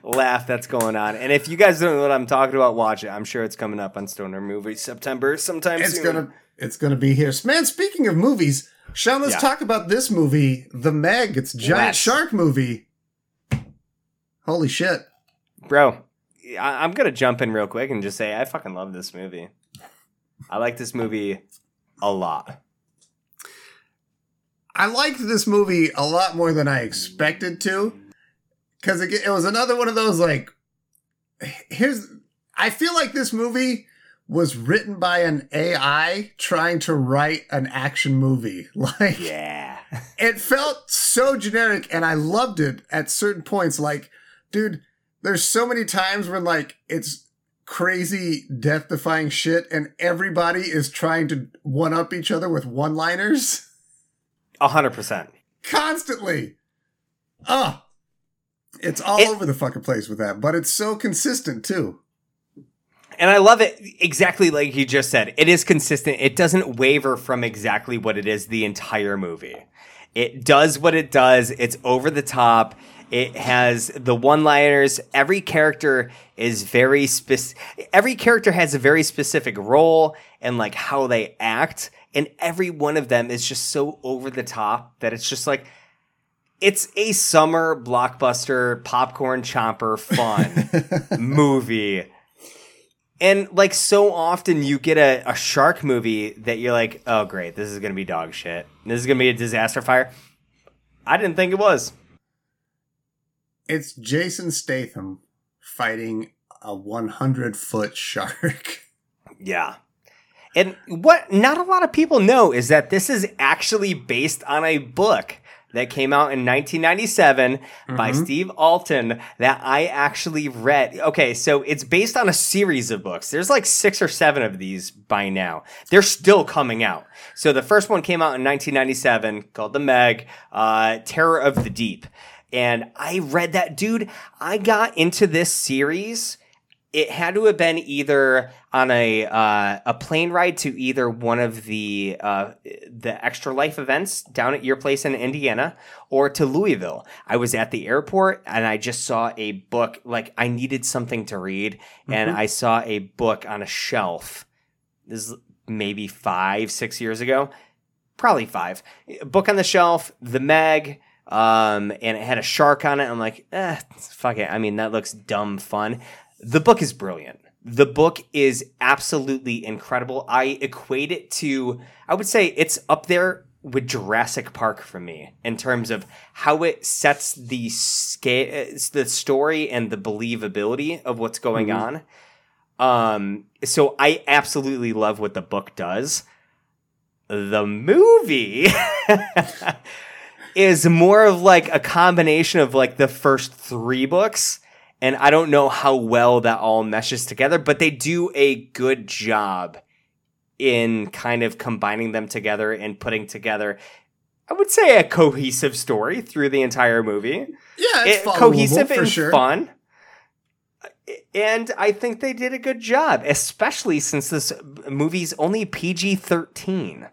laugh that's going on. And if you guys don't know what I'm talking about, watch it. I'm sure it's coming up on Stoner Movie September sometime It's soon. gonna it's gonna be here. Man, speaking of movies, Sean, let's Yeah. talk about this movie, The Meg. It's a giant Let's. shark movie. Holy shit. Bro, I- I'm gonna jump in real quick and just say I fucking love this movie. I like this movie a lot. I liked this movie a lot more than I expected to. Cause it, it was another one of those like here's I feel like this movie was written by an AI trying to write an action movie. *laughs* Like Yeah. it felt so generic and I loved it at certain points. Like, dude, there's so many times when like it's crazy death defying shit and everybody is trying to one up each other with one liners A hundred percent. constantly. Ah, it's all It- over the fucking place with that, but it's so consistent too. And I love it exactly like you just said. It is consistent. It doesn't waver from exactly what it is the entire movie. It does what it does. It's over the top. It has the one-liners. Every character is very specific. Every character has a very specific role and like how they act. And every one of them is just so over the top that it's just like, it's a summer blockbuster popcorn chomper fun *laughs* movie. And like so often you get a, a shark movie that you're like, oh great, this is gonna be dog shit. This is gonna be a disaster fire. I didn't think it was. It's Jason Statham fighting a 100 foot shark. *laughs* Yeah. And what not a lot of people know is that this is actually based on a book that came out in 1997 by Steve Alten that I actually read. Okay, so it's based on a series of books. There's like six or seven of these by now. They're still coming out. So the first one came out in 1997 called The Meg, uh, Terror of the Deep. And I read that, dude. I got into this series it had to have been either on a uh, a plane ride to either one of the uh, the extra life events down at your place in Indiana or to Louisville. I was at the airport and I just saw a book like I needed something to read and I saw a book on a shelf. This is maybe five six years ago, probably five. A book on the shelf, The Meg. Um, and it had a shark on it. I'm like, eh, fuck it. I mean, that looks dumb fun. The book is brilliant. The book is absolutely incredible. I equate it to, I would say it's up there with Jurassic Park for me in terms of how it sets the scale, the story and the believability of what's going on. Um, so I absolutely love what the book does. the movie *laughs* is more of like a combination of like the first three books. And I don't know how well that all meshes together, but they do a good job in kind of combining them together and putting together, I would say, a cohesive story through the entire movie. Yeah, it's eh, It- cohesive for and sure. fun. And I think they did a good job, especially since this movie's only PG 13.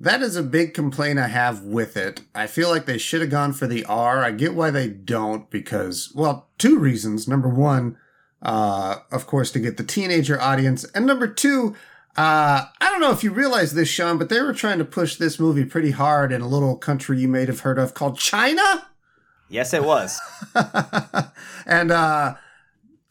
That is a big complaint I have with it. I feel like they should have gone for the R. I get why they don't because, well, two reasons. Number one, uh, of course, to get the teenager audience. And number two, uh, I don't know if you realize this, Sean, but they were trying to push this movie pretty hard in a little country you may have heard of called China. Yes, it was. *laughs* and uh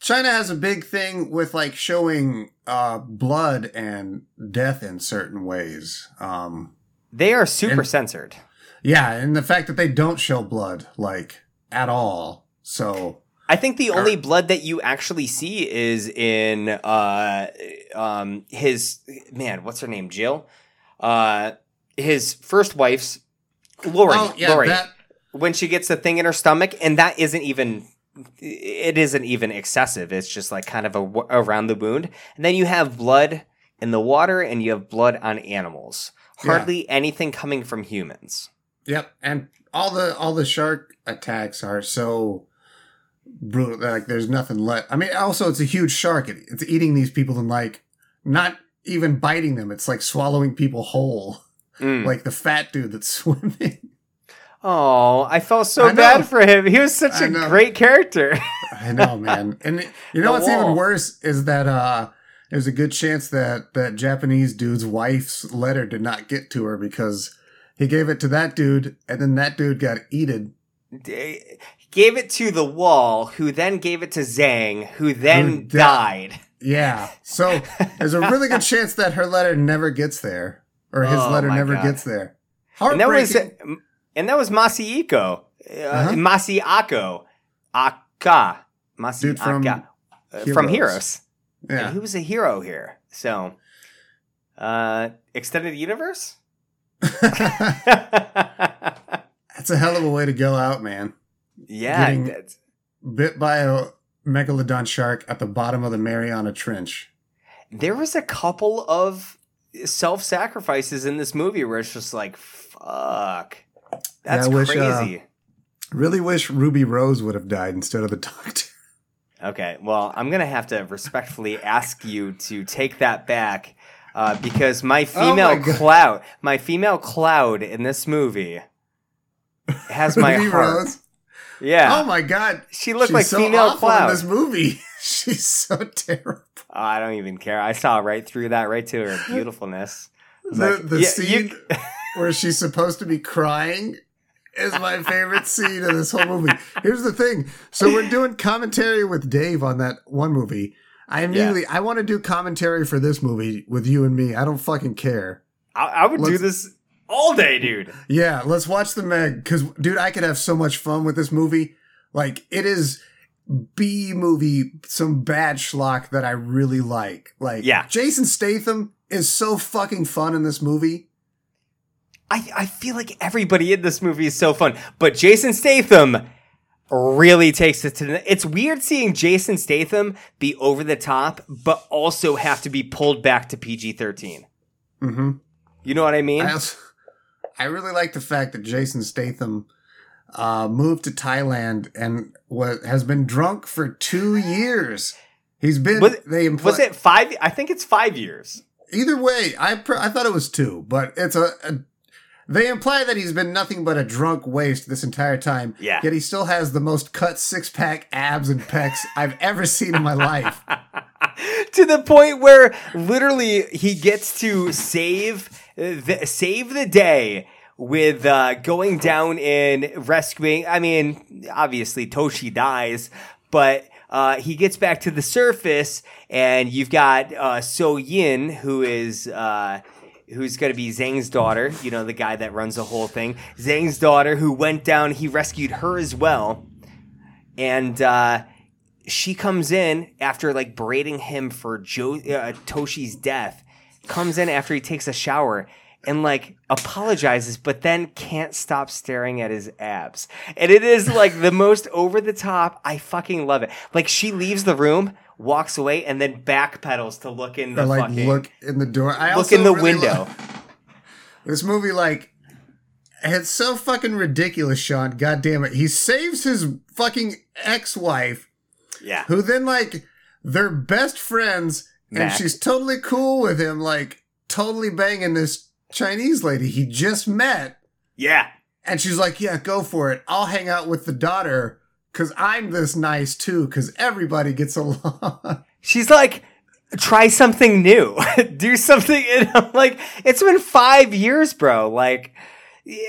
China has a big thing with like showing uh blood and death in certain ways. Um They are super And- censored. yeah, and the fact that they don't show blood like at all. So I think the only blood that you actually see is in uh um his man, what's her name? Jill? Uh his first wife's Lori. oh yeah, Lori. that when she gets the thing in her stomach, and that isn't even it isn't even excessive. It's just like kind of a, around the wound, and then you have blood in the water, and you have blood on animals. Yeah. Hardly anything coming from humans. Yep, and all the all the shark attacks are so brutal. Like there's nothing left. I mean, also it's a huge shark. It, it's eating these people and like not even biting them. It's like swallowing people whole. Mm. Like the fat dude that's *laughs* swimming. Oh, I felt so I bad for him. He was such I a know. great character. I know, man. And you know *laughs* The what's wall. even worse is that uh there's a good chance that that Japanese dude's wife's letter did not get to her because he gave it to that dude and then that dude got eaten. Gave it to the wall, who then gave it to Zhang, who then Who di- died. Yeah. So there's a really good *laughs* chance that her letter never gets there. Or his Oh, letter never God. gets there. And that was and that was Masihiko. Uh, Uh-huh. Masiako. Aka. Masiaka. Dude from uh, from Heroes. And yeah. he was a hero here. So uh extended universe? *laughs* That's a hell of a way to go out, man. yeah. Getting- Bit by a megalodon shark at the bottom of the Mariana Trench. there was a couple of self-sacrifices in this movie where it's just like fuck. That's I wish, uh, crazy. Really wish Ruby Rose would have died instead of the *laughs* doctor. Okay, well, I'm gonna have to respectfully ask you to take that back uh, because my female Oh my cloud, my female cloud in this movie has my heart. Rose. Yeah, Oh my god. she looked She's like so female cloud. in this movie. *laughs* She's so terrible. Oh, I don't even care. I saw right through that, right to her *laughs* beautifulness. The, like, the yeah, scene you- *laughs* where she's supposed to be crying is my favorite scene in this whole movie. Here's the thing. So we're doing commentary with Dave on that one movie. I immediately I want to do commentary for this movie with you and me. I don't fucking care. I, I would do Let's- this all day, dude. Yeah, let's watch the Meg because, dude, I could have so much fun with this movie. Like, it is B movie, some bad schlock that I really like. Like, Yeah. Jason Statham is so fucking fun in this movie. I, I feel like everybody in this movie is so fun, but Jason Statham really takes it to the. It's weird seeing Jason Statham be over the top, but also have to be pulled back to PG thirteen. Mm-hmm. You know what I mean? I also, I really like the fact that Jason Statham uh, moved to Thailand and was has been drunk for two years. He's been. Was it- they imply, Was it five? I think it's five years. Either way, I pr- I thought it was two, but it's a, a. They imply that he's been nothing but a drunk waste this entire time. Yeah. Yet he still has the most cut six pack abs and pecs I've ever seen in my life. *laughs* to the point where literally he gets to save the, save the day with uh, going down and rescuing. I mean, obviously Toshi dies, but uh, he gets back to the surface, and you've got uh, Suyin, who is. Uh, Who's going to be Zhang's daughter? You know, the guy that runs the whole thing. Zhang's daughter, who went down, he rescued her as well. And uh, she comes in after like berating him for jo- uh, Toshi's death. Comes in after he takes a shower and like apologizes, but then can't stop staring at his abs. And it is like the most over the top. I fucking love it. Like she leaves the room, walks away, and then backpedals to look in the Or like fucking look in the door. I look in the really window. love- this movie, like, it's so fucking ridiculous, Sean. God damn it. He saves his fucking ex-wife, yeah. who then like they're best friends, and she's totally cool with him, like totally banging this Chinese lady he just met. Yeah. And she's like, Yeah, go for it. I'll hang out with the daughter because I'm this nice too, because everybody gets along. *laughs* She's like, try something new, *laughs* do something. And I'm like, it's been five years, bro. Like,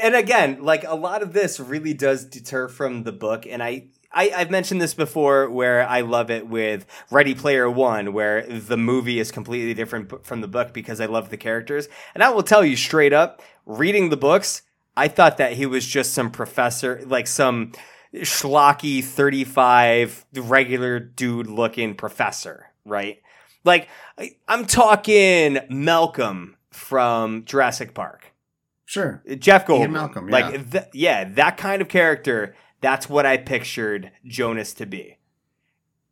and again, like a lot of this really does deter from the book. And I, I, I've mentioned this before where I love it with Ready Player One, where the movie is completely different from the book because I love the characters. And I will tell you straight up, reading the books, I thought that he was just some professor, like some schlocky 35 regular dude looking professor, right? Like, I'm talking Malcolm from Jurassic Park. sure. Jeff Goldblum. Malcolm, yeah. Like, th- yeah, that kind of character. That's what I pictured Jonas to be.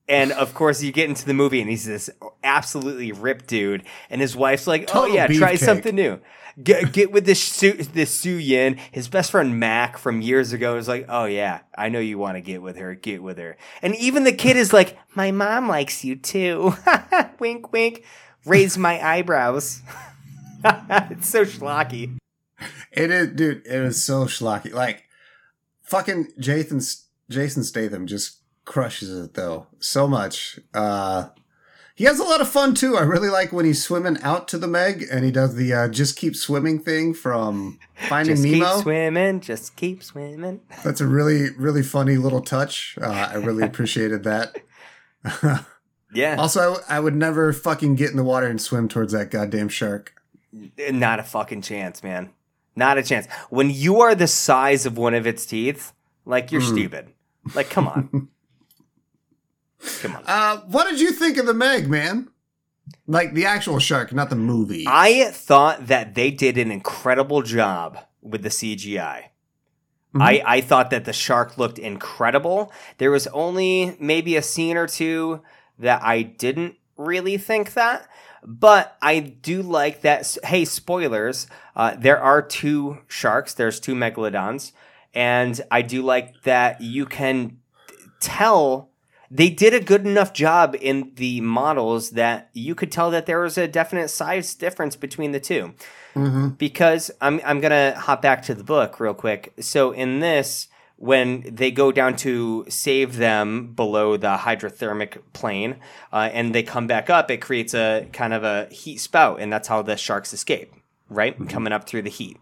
And of course, you get into the movie, and he's this absolutely ripped dude, and his wife's like, "Oh Total yeah, try beefcake. something new. Get get with this Su this Suyin." His best friend Mac from years ago is like, "Oh yeah, I know you want to get with her. Get with her." And even the kid is like, "My mom likes you too." *laughs* wink, wink. Raise my eyebrows. *laughs* it's so schlocky. It is, dude. It is so schlocky. Like, fucking Jason Jason Statham just crushes it though so much. Uh, he has a lot of fun too. I really like when he's swimming out to the Meg and he does the uh, "just keep swimming" thing from *laughs* Finding Just Nemo. keep swimming. Just keep swimming. *laughs* That's a really really funny little touch. Uh, I really appreciated that. *laughs* Yeah. also, I, I would never fucking get in the water and swim towards that goddamn shark. Not a fucking chance, man. Not a chance. When you are the size of one of its teeth, like you're Mm. stupid. Like, come on. Come on. Uh, what did you think of the Meg, man? Like the actual shark, not the movie. I thought that they did an incredible job with the CGI. Mhm. I, I thought that the shark looked incredible. There was only maybe a scene or two that I didn't really think that. But I do like that. Hey, spoilers. Uh, there are two sharks. There's two megalodons. And I do like that you can tell they did a good enough job in the models that you could tell that there was a definite size difference between the two Mhm. because I'm I'm gonna hop back to the book real quick. So in this, when they go down to save them below the hydrothermic plane, uh, and they come back up, it creates a kind of a heat spout, and that's how the sharks escape, right? Coming up through the heat.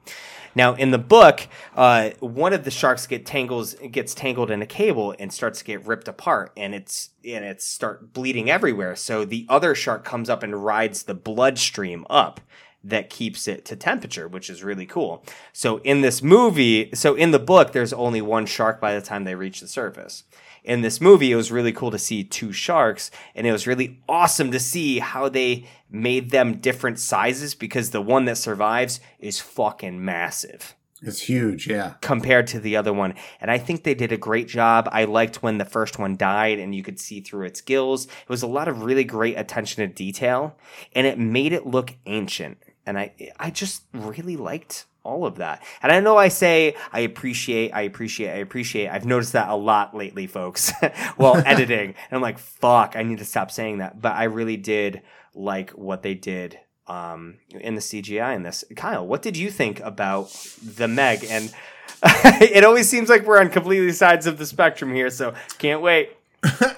Now, in the book, uh, one of the sharks get tangles gets tangled in a cable and starts to get ripped apart, and it's and it's start bleeding everywhere. So the other shark comes up and rides the bloodstream up that keeps it to temperature, which is really cool. So in this movie, so in the book, there's only one shark by the time they reach the surface. In this movie, it was really cool to see two sharks, and it was really awesome to see how they made them different sizes because the one that survives is fucking massive It's huge, yeah. compared to the other one. And I think they did a great job. I liked when the first one died and you could see through its gills. It was a lot of really great attention to detail and it made it look ancient. And I I just really liked all of that. And I know I say I appreciate, I appreciate, I appreciate. I've noticed that a lot lately, folks, *laughs* while *laughs* editing. And I'm like, fuck, I need to stop saying that. But I really did like what they did um, in the CGI in this. Kyle, what did you think about the Meg? And *laughs* it always seems like we're on completely sides of the spectrum here, so can't wait.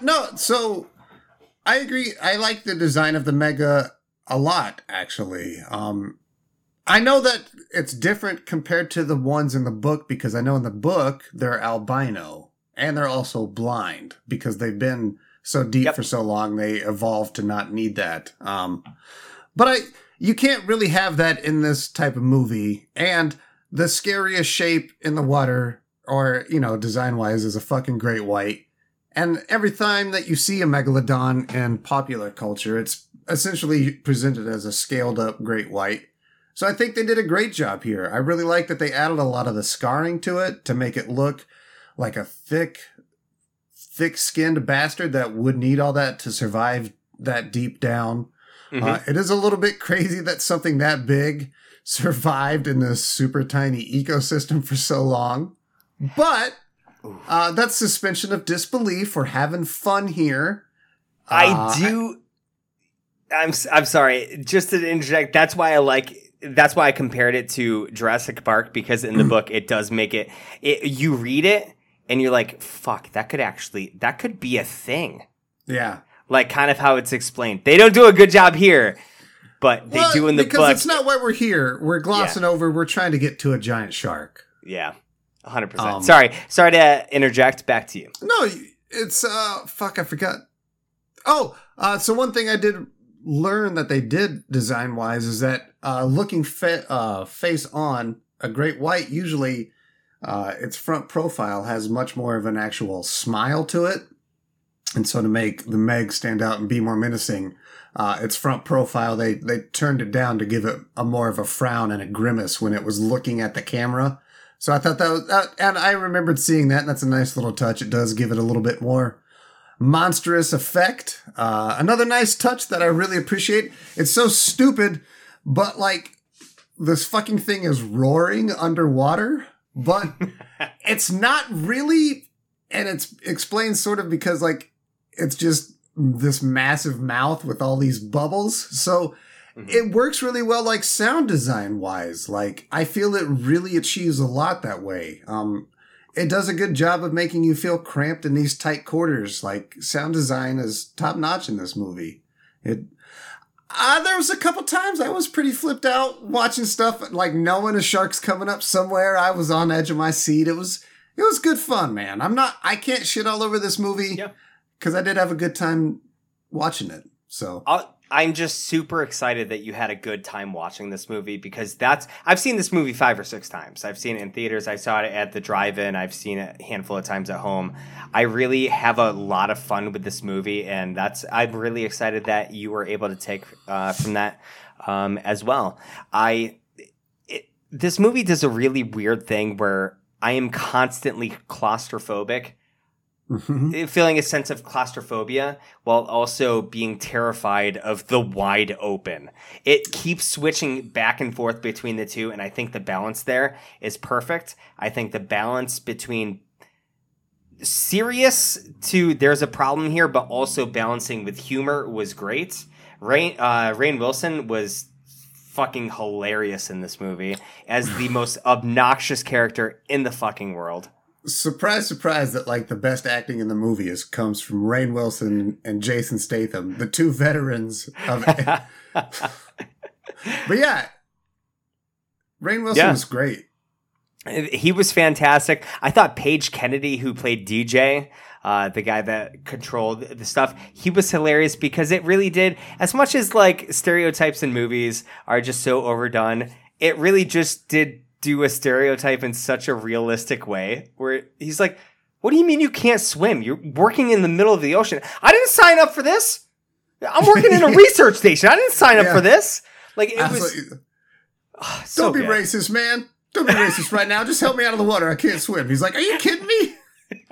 no, so I agree. I like the design of the Mega a lot, actually. Um, I know that it's different compared to the ones in the book because I know in the book they're albino and they're also blind because they've been so deep Yep. for so long they evolved to not need that. Um, but I, you can't really have that in this type of movie. And the scariest shape in the water, or you know, design wise, is a fucking great white. And every time that you see a megalodon in popular culture, it's essentially presented as a scaled up great white. So I think they did a great job here. I really like that they added a lot of the scarring to it to make it look like a thick, thick skinned bastard that would need all that to survive that deep down. Mhm. Uh, it is a little bit crazy that something that big *laughs* survived in this super tiny ecosystem for so long. But uh, that's suspension of disbelief. We're having fun here. I Uh, do. I'm I'm sorry. Just to interject, that's why I like. That's why I compared it to Jurassic Park because in the book it does make it, it. You read it and you're like, "Fuck, that could actually that could be a thing." Yeah. Like kind of how it's explained. They don't do a good job here, but they Well, do in the because book. it's not why we're here. We're glossing over. We're trying to get to a giant shark. yeah, hundred Um, percent. Sorry, sorry to interject. Back to you. No, it's uh fuck, I forgot. Oh, uh so one thing I did learn that they did design wise is that uh looking fa- uh face on a great white usually uh its front profile has much more of an actual smile to it. And so to make the Meg stand out and be more menacing, uh its front profile they they turned it down to give it a more of a frown and a grimace when it was looking at the camera. So I thought that was, that, and I remembered seeing that, and that's a nice little touch. It does give it a little bit more monstrous effect. Uh, another nice touch that I really appreciate. It's so stupid, but like this fucking thing is roaring underwater, but *laughs* it's not really, and it's explained sort of because like it's just this massive mouth with all these bubbles. So Mhm. it works really well, like sound design wise. Like I feel it really achieves a lot that way. Um, it does a good job of making you feel cramped in these tight quarters. Like sound design is top notch in this movie. It. Uh, there was a couple times I was pretty flipped out watching stuff like knowing a shark's coming up somewhere. I was on edge of my seat. It was it was good fun, man. I'm not I can't shit all over this movie Yeah. because I did have a good time watching it. So I'll, I'm just super excited that you had a good time watching this movie because that's I've seen this movie five or six times. I've seen it in theaters. I saw it at the drive-in. I've seen it a handful of times at home. I really have a lot of fun with this movie, and that's I'm really excited that you were able to take uh, from that um, as well. I it, this movie does a really weird thing where I am constantly claustrophobic feeling a sense of claustrophobia while also being terrified of the wide open. It keeps switching back and forth between the two, and I think the balance there is perfect. I think the balance between serious to there's a problem here, but also balancing with humor was great. Rainn uh, Rainn Wilson was fucking hilarious in this movie as the *sighs* most obnoxious character in the fucking world. Surprise, surprise that like the best acting in the movie is comes from Rainn Wilson and Jason Statham, the two veterans of. *laughs* but yeah, Rainn Wilson Yeah. was great. He was fantastic. I thought Page Kennedy, who played DJ, uh, the guy that controlled the stuff, he was hilarious because it really did. As much as like stereotypes in movies are just so overdone, it really just did do a stereotype in such a realistic way. Where he's like, "What do you mean you can't swim? You're working in the middle of the ocean. I didn't sign up for this. I'm working in a *laughs* research station. I didn't sign up Yeah. for this." Like it was Absolutely. Ah, so Don't be good. racist, man. Don't be racist right now. Just help me out of the water. I can't swim. He's like, Are you kidding me? *laughs*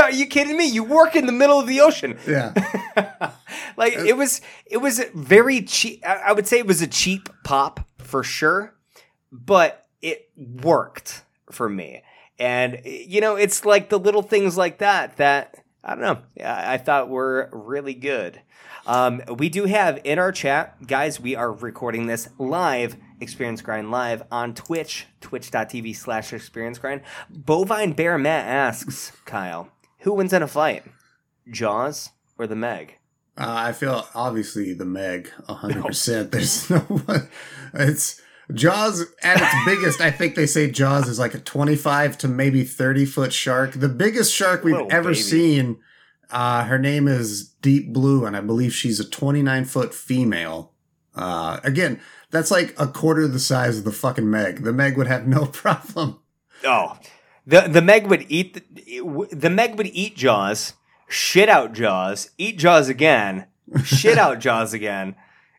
Are you kidding me? You work in the middle of the ocean. Yeah. *laughs* like it was it was very cheap I would say it was a cheap pop for sure, but it worked for me. And you know, it's like the little things like that that I don't know. I I thought were really good. Um, we do have in our chat, guys. We are recording this live, Experience Grind live on Twitch, twitch.tv slash Experience Grind. Bovine Bear Matt asks Kyle, who wins in a fight, Jaws or the Meg? Uh, I feel obviously the Meg, hundred *laughs* percent. There's no *laughs* one. It's Jaws at its *laughs* biggest. I think they say Jaws is like a twenty-five to maybe thirty foot shark. The biggest shark we've Little ever baby. seen. Uh, her name is Deep Blue, and I believe she's a twenty-nine foot female. Uh, again, that's like a quarter the size of the fucking Meg. The Meg would have no *laughs* problem. Oh, the the Meg would eat the, the Meg would eat Jaws, shit out Jaws, eat Jaws again, shit out *laughs* Jaws again.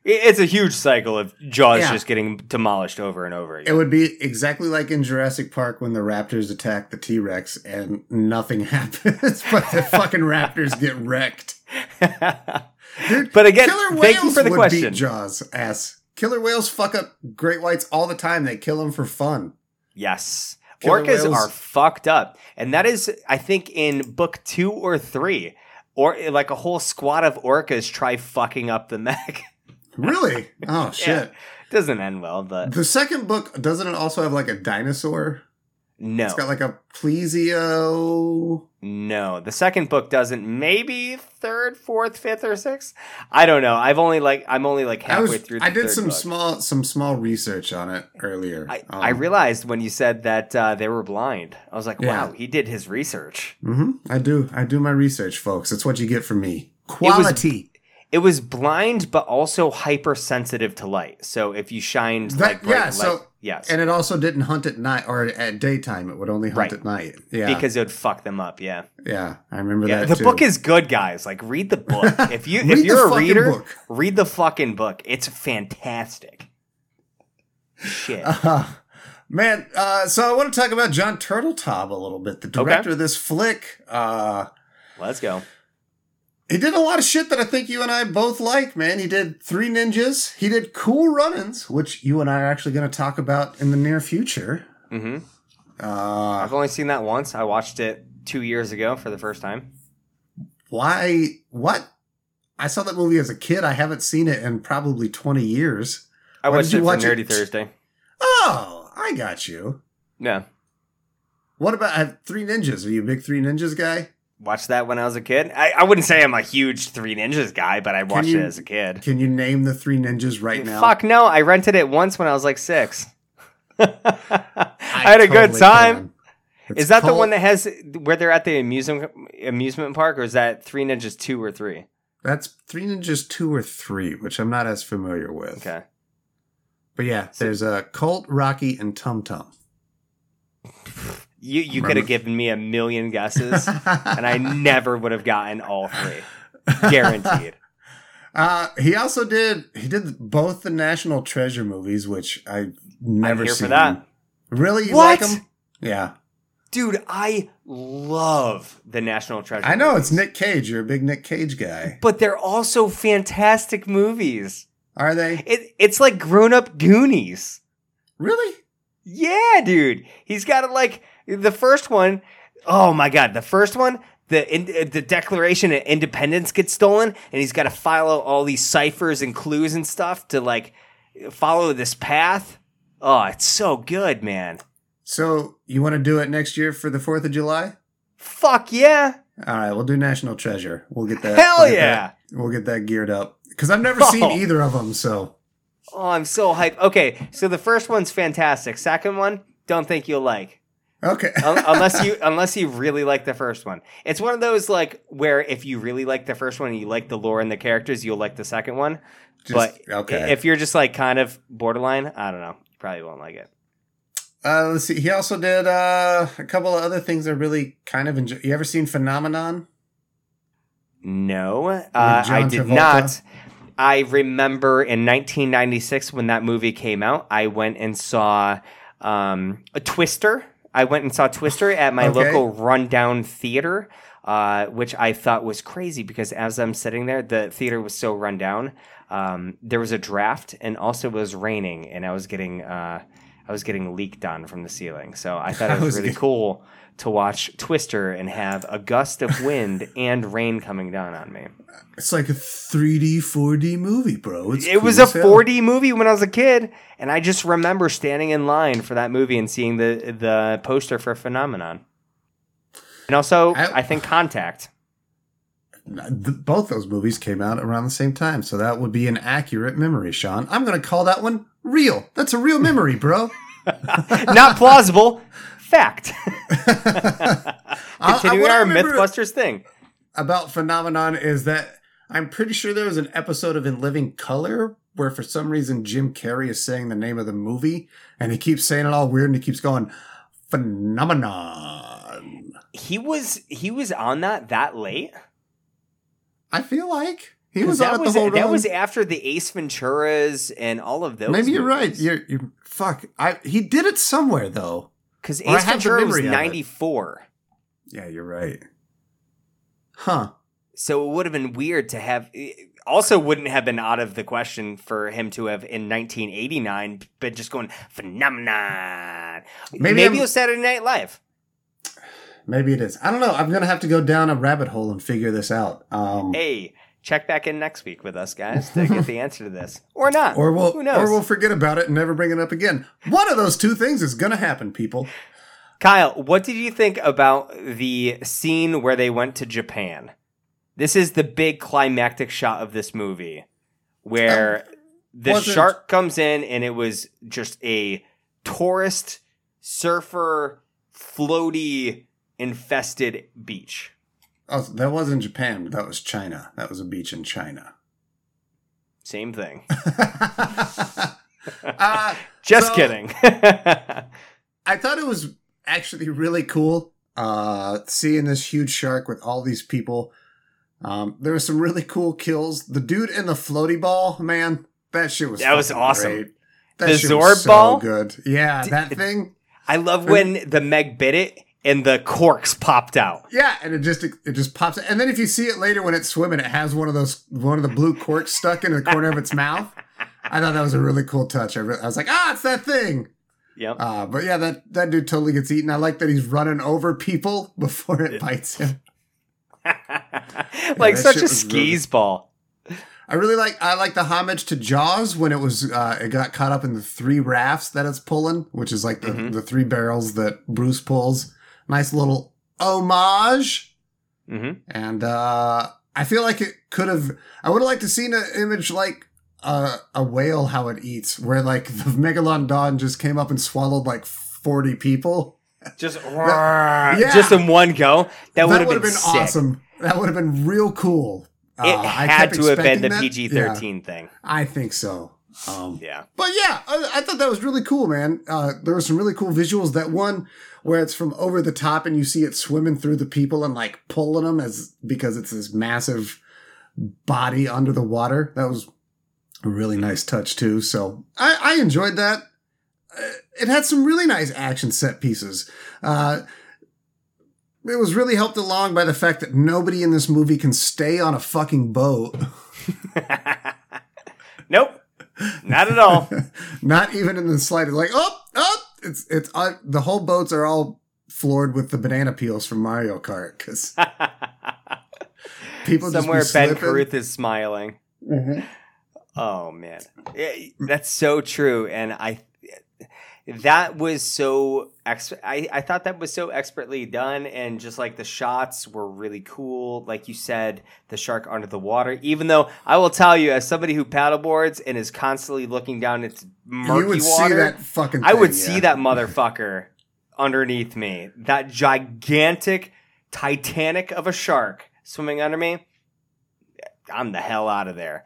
It- It's a huge cycle of Jaws Yeah. just getting demolished over and over again. It would be exactly like in Jurassic Park when the raptors attack the T Rex and nothing *laughs* happens, but the *laughs* fucking raptors get wrecked. *laughs* Dude, But again, killer thank you whales for the would question. beat Jaws ass. Killer whales fuck up great whites all the time. They kill them for fun. yes. Killer Orcas whales- are fucked up. And that is, I think, in book two or three. Or like a whole squad of orcas try fucking up the Meg. Really? *laughs* Oh shit. Doesn't end well, but The second book doesn't it also have like a dinosaur? no. It's got like a plesio. No, the second book doesn't. Maybe third, fourth, fifth, or sixth. I don't know. I've only like I'm only like I halfway was through. The I did some book. small some small research on it earlier. I, Um, I realized when you said that uh, they were blind. I was like, Yeah. wow, he did his research. hmm I do. I do my research, folks. That's what you get from me. Quality. It was blind, but also hypersensitive to light. So if you shined That- like bright yeah, light, so- yes, and it also didn't hunt at night or at daytime. It would only hunt Right. at night. Yeah. because it would fuck them up. Yeah, yeah, I remember yeah. that The too. book is good, guys. Like read the book. *laughs* If you if you're a reader, book. read the fucking book. It's fantastic. Shit. *laughs* Uh, man, uh, so I want to talk about John Turteltaub a little bit, the director of this flick. Uh, Let's go. He did a lot of shit that I think you and I both like, man. He did Three Ninjas. He did Cool Runnings, which you and I are actually going to talk about in the near future. hmm Uh, I've only seen that once. I watched it two years ago for the first time. why? What? I saw that movie as a kid. I haven't seen it in probably 20 years. I Why watched it you for watch it? Nerdy Thursday. Oh, I got you. Yeah, What about Three Ninjas? Are you a big Three Ninjas guy? Watched that when I was a kid. I, I wouldn't say I'm a huge Three Ninjas guy, but I watched you- it as a kid. Can you name the Three Ninjas right now? Fuck no, I rented it once when I was like six. *laughs* I, had a good time. Is that the one that has where they're at the amusement amusement park, or is that Three Ninjas two or three? That's Three Ninjas two or three, which I'm not as familiar with. Okay, But yeah, there's a Colt, Rocky, and Tum Tum. You you could have given me a million guesses, and I *laughs* never would have gotten all three, guaranteed. *laughs* Uh, he also did he did both the National Treasure movies, which I've never I'm here seen. for that. Really, you What? like them? Yeah, Dude, I love the National Treasure. I know movies. it's Nick Cage. You're a big Nick Cage guy. but they're also fantastic movies. Are they It, it's like grown up Goonies. really? Yeah, dude. He's got like the first one. Oh my god, the first one. The in, uh, the Declaration of Independence gets stolen, and he's got to follow all these ciphers and clues and stuff to like follow this path. Oh, it's so good, man. So you want to do it next year for the Fourth of July? Fuck yeah. All right, we'll do National Treasure. We'll get that. Hell we'll get yeah. that- we'll get that geared up because I've never seen Oh. either of them. So Oh, I'm so hyped. Okay, so the first one's fantastic. Second one, don't think you'll like. Okay, *laughs* unless you unless you really like the first one. It's one of those like where if you really like the first one and you like the lore and the characters, you'll like the second one. Just- but okay. if you're just like kind of borderline, I don't know, you probably won't like it. Uh, let's see. He also did uh, a couple of other things I really kind of enjoy. You ever seen Phenomenon? No, uh, I did Travolta? not. I remember in 1996 when that movie came out, I went and saw um, a Twister. I went and saw Twister at my Okay. local rundown theater, uh, which I thought was crazy because as I'm sitting there, the theater was so rundown. Um, there was a draft, and also it was raining, and I was getting uh, I was getting leaked on from the ceiling. So I *laughs* thought it was was really cool to watch Twister and have a gust of wind *laughs* and rain coming down on me. It's like a 3D, 4D movie, bro. It's it was a hell. 4D movie when I was a kid, and I just remember standing in line for that movie and seeing the the poster for Phenomenon. And also, I- I, think Contact. Th- Both those movies came out around the same time, so that would be an accurate memory, Sean. I'm going to call that one real. That's a real memory, bro. *laughs* Not plausible. Fact. *laughs* I- I- Continuing what I our remember MythBusters thing. about Phenomenon is that I'm pretty sure there was an episode of In Living Color where for some reason Jim Carrey is saying the name of the movie and he keeps saying it all weird and he keeps going, Phenomenon. He was he was on that that late. I feel like. He was that on was the whole that run. was after the Ace Venturas and all of those. Maybe you're right. You're, you fuck. I he did it somewhere though. Because Ace Ventura was it. 94. Yeah, you're right. Huh. So it would have been weird to have. Eh, also, wouldn't have been out of the question for him to have in 1989 been just going phenomenon. Maybe Maybe, I'm- it was Saturday Night Live. Maybe it is. I don't know. I'm gonna have to go down a rabbit hole and figure this out. Um, Hey, check back in next week with us, guys, to get the *laughs* answer to this, or not. or we'll or we'll forget about it and never bring it up again. One of those two things is gonna happen, people. Kyle, what did you think about the scene where they went to Japan? This is the big climactic shot of this movie where the Um, wasn't- shark comes in and it was just a tourist, surfer, floaty infested beach. Oh, that wasn't Japan. That was China. That was a beach in China. Same thing. *laughs* uh, Just So- kidding. I thought it was actually really cool uh, seeing this huge shark with all these people. Um, there were some really cool kills. The dude in the floaty ball, man, that shit was That was awesome. great. That The shit Zorb was so ball? good. Yeah, D- that thing. I love when the Meg bit it and the corks popped out. Yeah, and it just it just pops. And then if you see it later when it's swimming, it has one of those one of the blue corks stuck in the corner of its mouth. I thought that was a really cool touch. I, re- I was like, ah, it's that thing. Yep. Uh, but yeah, that that dude totally gets eaten. I like that he's running over people *laughs* before it bites him. *laughs* like that such a was really- ball. I really like I like the homage to Jaws when it was uh, it got caught up in the three rafts that it's pulling, which is like the, Mhm. the three barrels that Bruce pulls. Nice little homage. hmm And uh, I feel like it could have. I would have liked to seen an image like uh, a whale how it eats, where like *laughs* the megalodon just came up and swallowed like forty people. Just *laughs* yeah. just in one go. That, would have been, been awesome. That would have been real cool. It Uh, I had to have been the. PG thirteen thing. I think so. Um, Yeah. But yeah, I, I thought that was really cool, man. Uh, there were some really cool visuals. That one where it's from over the top and you see it swimming through the people and like pulling them as because it's this massive body under the water. That was a really nice touch too. So I, I enjoyed that. Uh, It had some really nice action set pieces. Uh, it was really helped along by the fact that nobody in this movie can stay on a fucking boat. *laughs* nope. Not at all. *laughs* Not even in the slightest. Like, oh, oh, it's it's uh, the whole boats are all floored with the banana peels from Mario Kart because *laughs* people Somewhere just be Ben slipping. Carruth is smiling. Mhm. Oh man, Yeah, that's so true, and I that was so ex- I I thought that was so expertly done, and just like the shots were really cool. Like you said, the shark under the water. Even though I will tell you, as somebody who paddleboards and is constantly looking down into murky You would water, see that fucking. I would thing, see that *laughs* motherfucker underneath me. That gigantic Titanic of a shark swimming under me. I'm the hell out of there.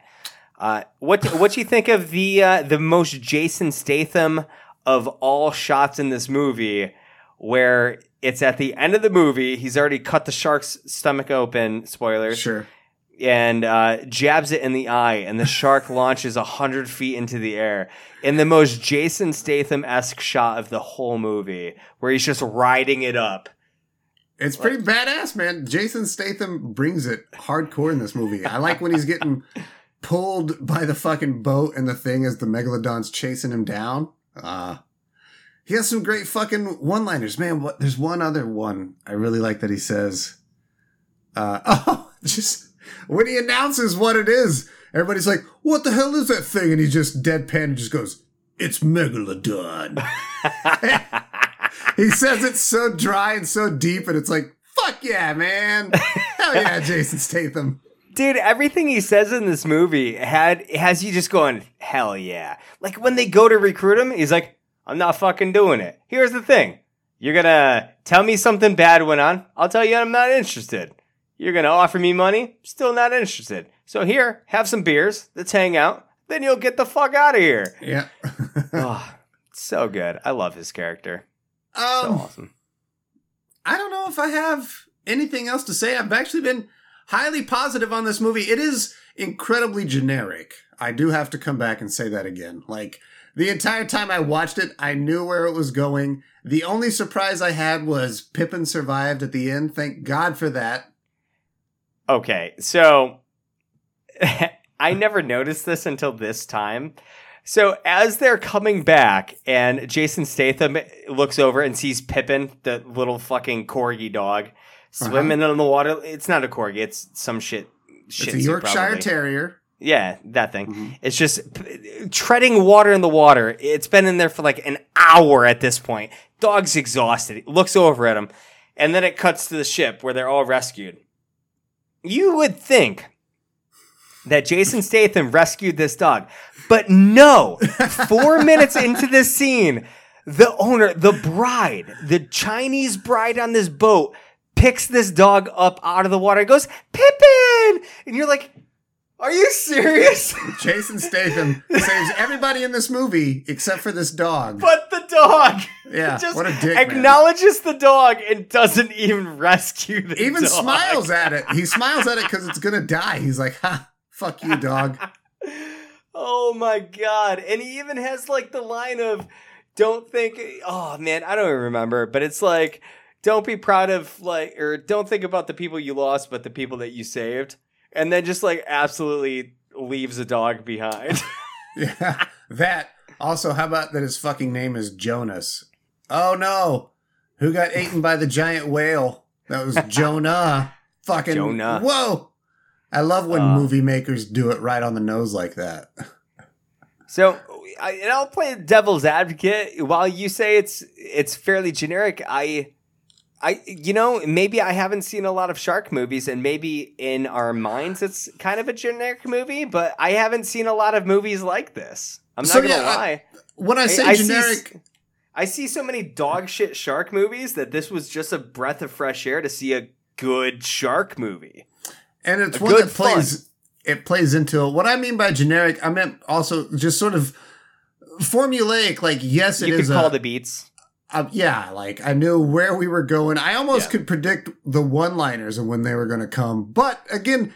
Uh, what what do you think of the uh, the most Jason Statham of all shots in this movie, where it's at the end of the movie, he's already cut the shark's stomach open. Spoilers Sure. and uh, jabs it in the eye, and the shark *laughs* launches a hundred feet into the air in the most Jason Statham esque shot of the whole movie, where he's just riding it up. It's pretty badass, man. Jason Statham brings it hardcore in this movie. I like when he's getting *laughs* pulled by the fucking boat and the thing as the megalodon's chasing him down. Uh he has some great fucking one-liners, man. What? There's one other one I really like that he says. Uh *laughs* oh, just when he announces what it is, everybody's like, "What the hell is that thing?" And he just deadpan and just goes, "It's megalodon." *laughs* he says it's so dry and so deep, and it's like, fuck yeah, man. *laughs* Hell yeah, Jason Statham. Dude, everything he says in this movie had has you just going, hell yeah. Like when they go to recruit him, he's like, I'm not fucking doing it. Here's the thing. You're gonna tell me something bad went on, I'll tell you I'm not interested. You're gonna offer me money, still not interested. So here, have some beers, let's hang out, then you'll get the fuck out of here. Yeah. *laughs* oh, so good. I love his character. So um, awesome. I don't know if I have anything else to say. I've actually been highly positive on this movie. It is incredibly generic. I do have to come back and say that again. Like the entire time I watched it, I knew where it was going. The only surprise I had was Pippin survived at the end. Thank God for that. Okay, so *laughs* I never noticed this until this time. So as they're coming back, and Jason Statham looks over and sees Pippin, the little fucking corgi dog, swimming in the water. It's not a corgi; it's some shit. shit it's a Yorkshire probably. Terrier. Yeah, that thing. Mhm. It's just treading water in the water. It's been in there for like an hour at this point. Dog's exhausted. He looks over at him, and then it cuts to the ship where they're all rescued. You would think that Jason *laughs* Statham rescued this dog, but no. Four *laughs* minutes into this scene, the owner, the bride, the Chinese bride on this boat, picks this dog up out of the water and goes, Pippin! And you're like, are you serious? *laughs* Jason Statham saves everybody in this movie except for this dog. but the dog *laughs* yeah, just what a dick. man. acknowledges the dog and doesn't even rescue the Even dog. smiles at it. He smiles at it because it's gonna die. He's like, "Ha, fuck you, dog." *laughs* Oh my god. And he even has like the line of don't think oh man, I don't even remember, but it's like don't be proud of like or don't think about the people you lost, but the people that you saved. And then just like absolutely leaves a dog behind. *laughs* Yeah, that. Also, how about that his fucking name is Jonas? Oh no, who got eaten by the giant whale? That was *laughs* Jonah. Fucking Jonah. Whoa. I love when Uh. movie makers do it right on the nose like that. So, I, and I'll play devil's advocate. While you say it's it's fairly generic, I, I, you know, maybe I haven't seen a lot of shark movies, and maybe in our minds it's kind of a generic movie. But I haven't seen a lot of movies like this. I'm not So, gonna yeah, I- lie. When I say I see generic, s- I see so many dog shit shark movies that this was just a breath of fresh air to see a good shark movie. and it's a one good that plays it plays into it. What I mean by generic, I meant also just sort of formulaic. Like, yes, it you is could call a- the beats. Uh, yeah, like I knew where we were going. I almost Yeah. could predict the one liners and when they were going to come. But again,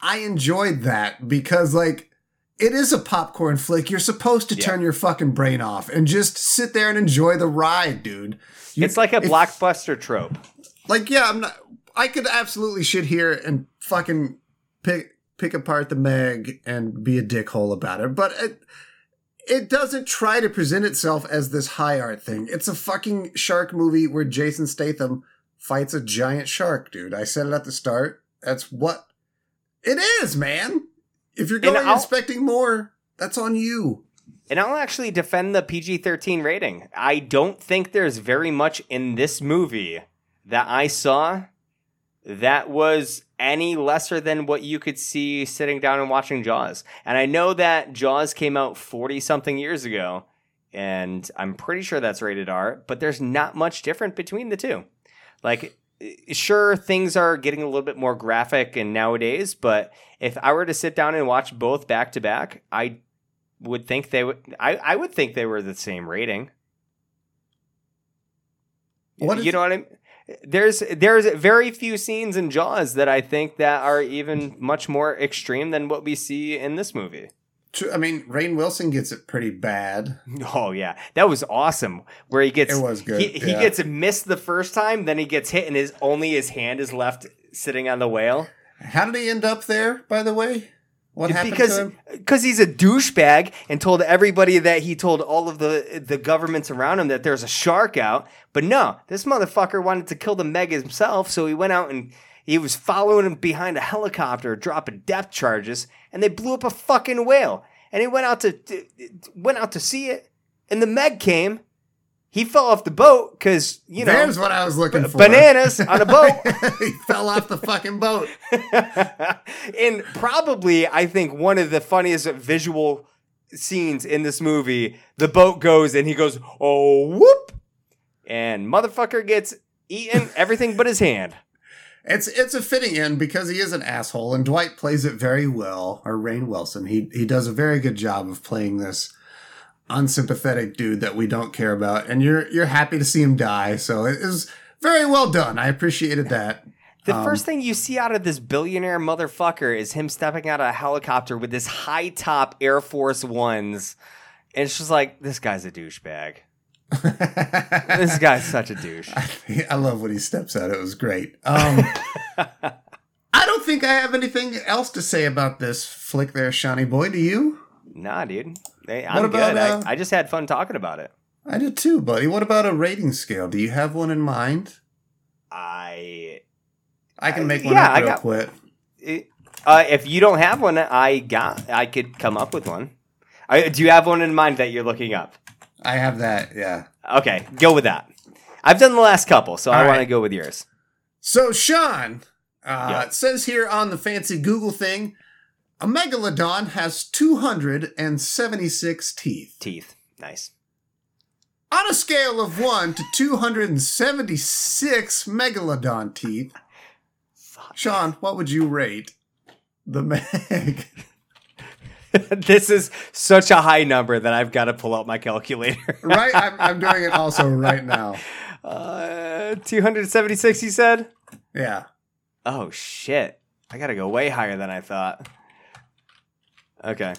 I enjoyed that because, like, it is a popcorn flick. You're supposed to Yeah. turn your fucking brain off and just sit there and enjoy the ride, dude. You- It's like a if- blockbuster trope. Like, yeah, I'm not. I could absolutely shit here and fucking pick pick apart the Meg and be a dickhole about it, but it it doesn't try to present itself as this high art thing. It's a fucking shark movie where Jason Statham fights a giant shark, dude. I said it at the start. That's what it is, man. If you're going expecting more, that's on you. And I'll actually defend the PG 13 rating. I don't think there's very much in this movie that I saw that was any lesser than what you could see sitting down and watching Jaws. And I know that Jaws came out 40 something years ago, and I'm pretty sure that's rated R, but there's not much different between the two. Like, sure, things are getting a little bit more graphic and nowadays, but if I were to sit down and watch both back to back, I would think they would I, I would think they were the same rating. What you is- know what I mean? There's there's very few scenes in Jaws that I think that are even much more extreme than what we see in this movie. True. I mean, Rainn Wilson gets it pretty bad. *laughs* Oh yeah, that was awesome. Where he gets It was good, He, he gets missed the first time, then he gets hit, and his only his hand is left sitting on the whale. How did he end up there, by the way? What happened because because he's a douchebag and told everybody that he told all of the the governments around him that there's a shark out. But no, this motherfucker wanted to kill the Meg himself, so he went out and he was following him behind a helicopter, dropping depth charges, and they blew up a fucking whale. And he went out to went out to see it, and the Meg came. He fell off the boat because you know There's what I was looking for. bananas on a boat. *laughs* he fell off the fucking boat. *laughs* and probably, I think one of the funniest visual scenes in this movie, the boat goes and he goes, oh, whoop. And motherfucker gets eaten everything but his hand. It's it's a fitting end because he is an asshole, and Dwight plays it very well. Or Rainn Wilson, he he does a very good job of playing this unsympathetic dude that we don't care about, and you're you're happy to see him die. So it is very well done. I appreciated that. The Um, first thing you see out of this billionaire motherfucker is him stepping out of a helicopter with this high top Air Force Ones. And it's just like, this guy's a douchebag. *laughs* This guy's such a douche. I love when he steps out. It was great. Um, *laughs* I don't think I have anything else to say about this flick there, Shawnee boy. Do you? Nah, dude. I'm about, good. uh, I, I just had fun talking about it. I did too, buddy. What about a rating scale? Do you have one in mind? I. I can make one yeah, up I got- quick. it- uh, if you don't have one, I got. I could come up with one. I, do you have one in mind that you're looking up? I have that, yeah. Okay, go with that. I've done the last couple, so I All want to go with yours. So, Sean, uh, it says here on the fancy Google thing, a megalodon has 276 teeth. Teeth. Nice. On a scale of 1 to 276 megalodon teeth, Sean, what would you rate the *laughs* Meg? *laughs* this is such a high number that I've got to pull out my calculator. *laughs* right? I'm, I'm doing it also right now. uh, 276, you said? Yeah. Oh, shit. I got to go way higher than I thought. Okay.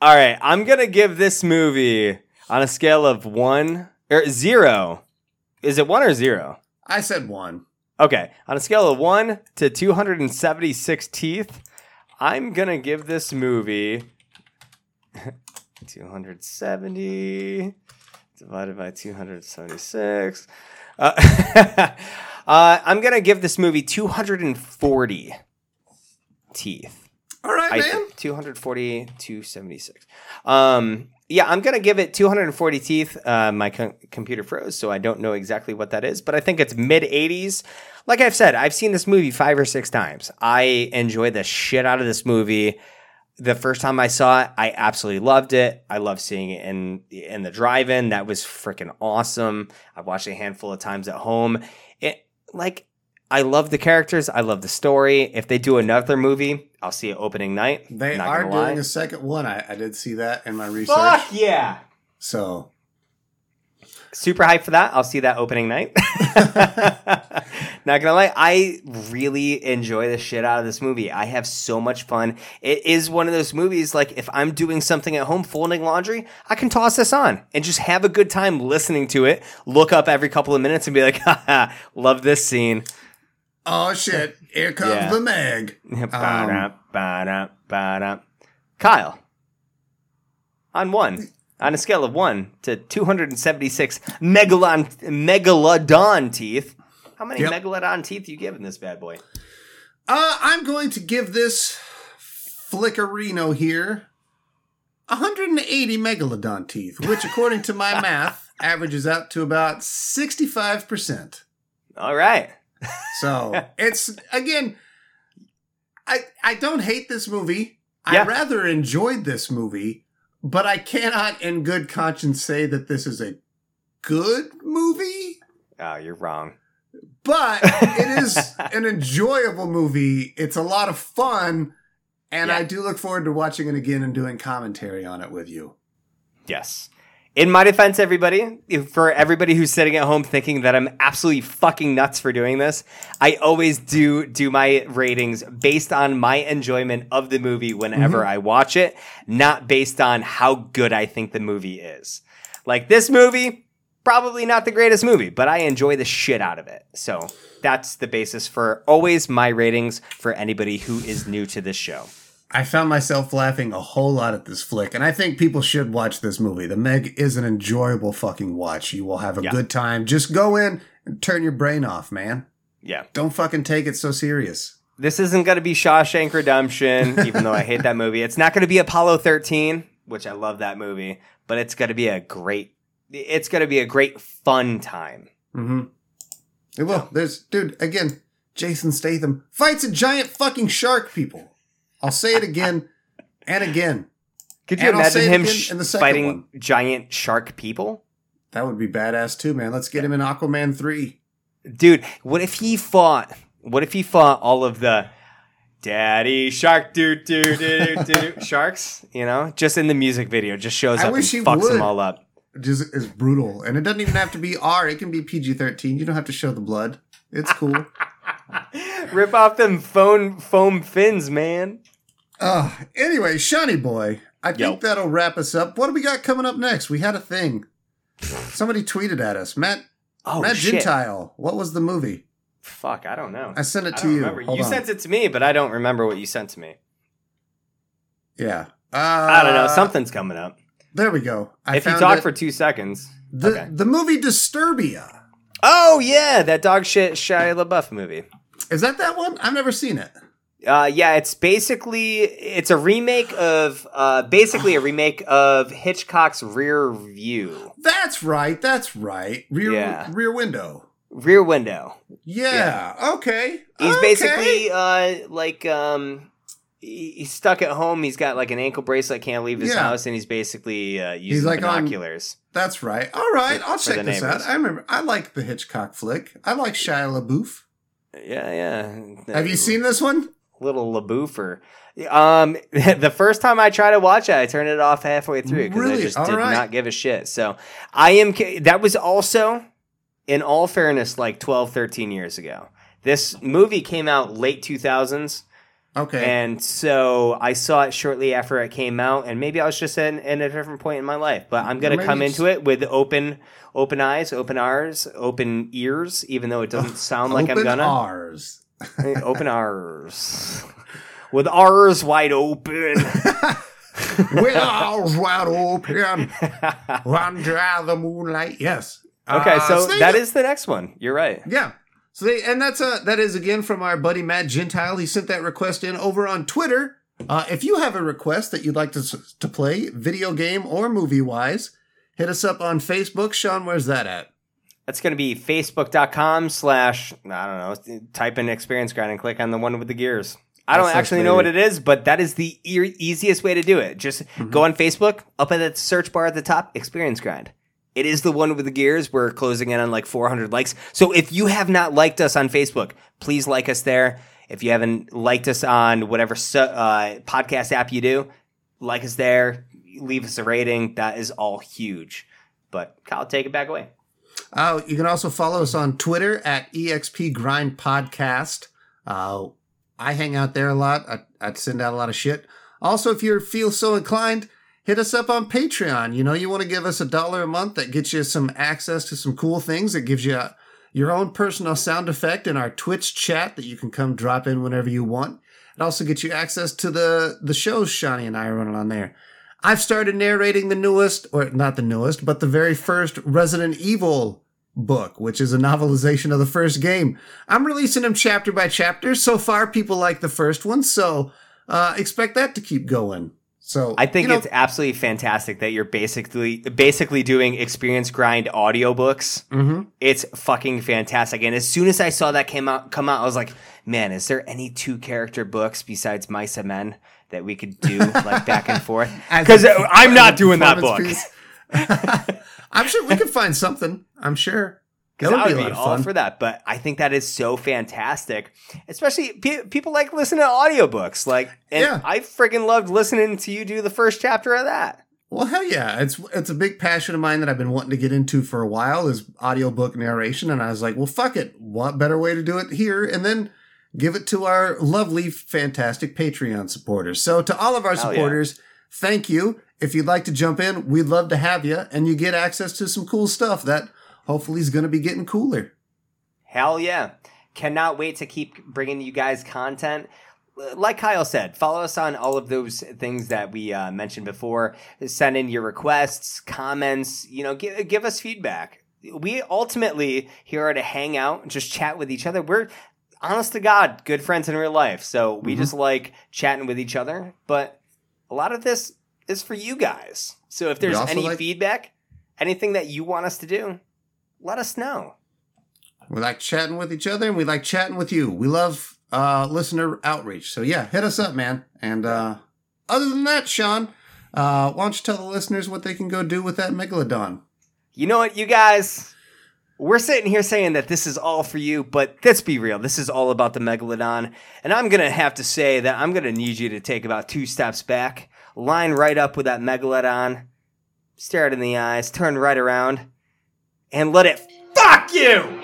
All right. I'm going to give this movie on a scale of one or zero. Is it one or zero? I said 1. Okay. On a scale of one to 276 teeth, I'm going to give this movie *laughs* 270 divided by 276. Uh, *laughs* uh, I'm going to give this movie 240 teeth. All right, I man. think 240, 276. Um, yeah, I'm gonna give it 240 teeth. Uh, my co- computer froze, so I don't know exactly what that is, but I think it's mid 80s. Like I've said, I've seen this movie five or six times. I enjoy the shit out of this movie. The first time I saw it, I absolutely loved it. I love seeing it in in the drive-in. That was freaking awesome. I've watched it a handful of times at home. It like I love the characters. I love the story. If they do another movie, I'll see it opening night. They are doing lie. a second one. I, I did see that in my research. Fuck yeah! So, Super hyped for that. I'll see that opening night. *laughs* Not gonna lie, I really enjoy the shit out of this movie. I have so much fun. It is one of those movies like if I'm doing something at home, folding laundry, I can toss this on and just have a good time listening to it. Look up every couple of minutes and be like, *laughs* haha, love this scene. Oh shit, here comes Yeah. the Meg. *laughs* Ba-da, ba-da, ba-da. Kyle, on one, on a scale of one to 276 megalon, megalodon teeth, how many Yep. megalodon teeth you giving this bad boy? Uh, I'm going to give this flickerino here 180 megalodon teeth, which, according to my *laughs* math, averages out to about 65%. All right. So *laughs* it's again, I I don't hate this movie. Yeah. I rather enjoyed this movie, but I cannot, in good conscience, say that this is a good movie. Oh, you're wrong. But *laughs* it is an enjoyable movie. It's a lot of fun, and Yeah. I do look forward to watching it again and doing commentary on it with you. Yes. In my defense, everybody, for everybody who's sitting at home thinking that I'm absolutely fucking nuts for doing this, I always do do my ratings based on my enjoyment of the movie whenever mm-hmm. I watch it, not based on how good I think the movie is. Like this movie, probably not the greatest movie, but I enjoy the shit out of it. So that's the basis for always my ratings for anybody who is new to this show. I found myself laughing a whole lot at this flick, and I think people should watch this movie. The Meg is an enjoyable fucking watch. You will have a Yeah. good time. Just go in and turn your brain off, man. Yeah. Don't fucking take it so serious. This isn't going to be Shawshank Redemption, even though I hate that movie. It's not going to be Apollo 13, which I love that movie, but it's going to be a great it's going to be a great fun time. Mm-hmm. Well, there's dude again. Jason Statham fights a giant fucking shark. People, I'll say it again and again. Could you And imagine him sh- in the fighting one. giant shark people? That would be badass too, man. Let's get him in Aquaman three. Dude, what if he fought what if he fought all of the Daddy shark doo doo doo doo doo *laughs* sharks, you know? Just in the music video, just shows I up and fucks would. them all up. Just is brutal, and it doesn't even have to be R. It can be PG thirteen. You don't have to show the blood. It's cool. *laughs* Rip off them foam foam fins, man. Uh, anyway, Shiny Boy, I think that'll wrap us up. What do we got coming up next? We had a thing. Somebody tweeted at us. Matt Oh Matt shit! Gentile. What was the movie? Fuck, I don't know. I sent it I to you. remember. Hold you on. sent it to me, but I don't remember what you sent to me. Yeah. Uh, I don't know. Something's coming up. There we go. I if you talk it. for two seconds. the okay. the movie Disturbia. Oh yeah, that dog shit Shia LaBeouf movie. Is that that one? I've never seen it. Uh, yeah, it's basically it's a remake of uh, basically a remake of Hitchcock's Rear View, That's right. That's right. Rear Yeah. Rear Window. Rear Window. Yeah. Okay. He's Okay. basically uh, like um, he's stuck at home. He's got like an ankle bracelet, can't leave his Yeah. house, and he's basically uh, using like on- binoculars. That's right. All right. I'll For check this neighbors. out. I remember. I like the Hitchcock flick. I like Shia LaBeouf. Yeah, yeah. Have you seen this one? Little LaBouffer? Um, *laughs* the first time I tried to watch it, I turned it off halfway through because I just All did right. not give a shit. So I am. That was also, in all fairness, like 12, 13 years ago. This movie came out late 2000s. Okay. And so I saw it shortly after it came out, and maybe I was just in, in a different point in my life. But I'm gonna come into it with open, open eyes, open R's, open ears, even though it doesn't sound like I'm gonna R's. Open ours with ours wide open. *laughs* With ours wide open. Under the moonlight. Yes. okay, Uh, so they that go- is the next one. You're right. Yeah. So they and that's uh that is again from our buddy Matt Gentile. He sent that request in over on Twitter. Uh, if you have a request that you'd like to s- to play, video game or movie wise, hit us up on Facebook. Sean, where's that at? That's going to be facebook.com slash, I don't know, type in experience grind and click on the one with the gears. I don't actually know what it is, but that is the e- easiest way to do it. Just Mm-hmm. go on Facebook, up at that search bar at the top, experience grind. It is the one with the gears. We're closing in on like 400 likes. So if you have not liked us on Facebook, please like us there. If you haven't liked us on whatever uh, podcast app you do, like us there, leave us a rating. That is all huge. But Kyle, take it back away. Uh, you can also follow us on Twitter at EXP Grind Podcast. Uh, I hang out there a lot. I, I send out a lot of shit. Also, if you feel so inclined, hit us up on Patreon. You know, you want to give us a dollar a month that gets you some access to some cool things. It gives you uh your own personal sound effect in our Twitch chat that you can come drop in whenever you want. It also gets you access to the the shows Shawnee and I are running on there. I've started narrating the newest, or not the newest, but the very first Resident Evil book, which is a novelization of the first game. I'm releasing them chapter by chapter. So far, people like the first one, so uh, expect that to keep going. So I think you know, it's absolutely fantastic that you're basically basically doing experience grind audiobooks. mhm. It's fucking fantastic. And as soon as I saw that came out come out, I was like, man, is there any two character books besides Mice and Men that we could do like back and forth? *laughs* Because I'm not doing that book. *laughs* I'm sure we could find something. I'm sure. Because I would be a be all fun. for that. But I think that is so fantastic. Especially pe- people like listening to audiobooks. Like, and Yeah. I freaking loved listening to you do the first chapter of that. Well, hell yeah! It's it's a big passion of mine that I've been wanting to get into for a while is audiobook narration, and I was like, well, fuck it, what better way to do it here? And then give it to our lovely, fantastic Patreon supporters. So to all of our Hell yeah. supporters, thank you. If you'd like to jump in, we'd love to have you, and you get access to some cool stuff that hopefully is going to be getting cooler. Hell yeah. Cannot wait to keep bringing you guys content. Like Kyle said, follow us on all of those things that we uh, mentioned before. Send in your requests, comments, you know, give, give us feedback. We ultimately here are to hang out and just chat with each other. We're honest to God, good friends in real life. So we Mhm. just like chatting with each other. But a lot of this is for you guys. So if there's any like- feedback, anything that you want us to do, let us know. We like chatting with each other, and we like chatting with you. We love uh, listener outreach. So yeah, hit us up, man. And uh, other than that, Sean, uh, why don't you tell the listeners what they can go do with that megalodon? You know what, you guys? We're sitting here saying that this is all for you, but let's be real. This is all about the megalodon. And I'm going to have to say that I'm going to need you to take about two steps back, line right up with that megalodon, stare it in the eyes, turn right around, and let it fuck you!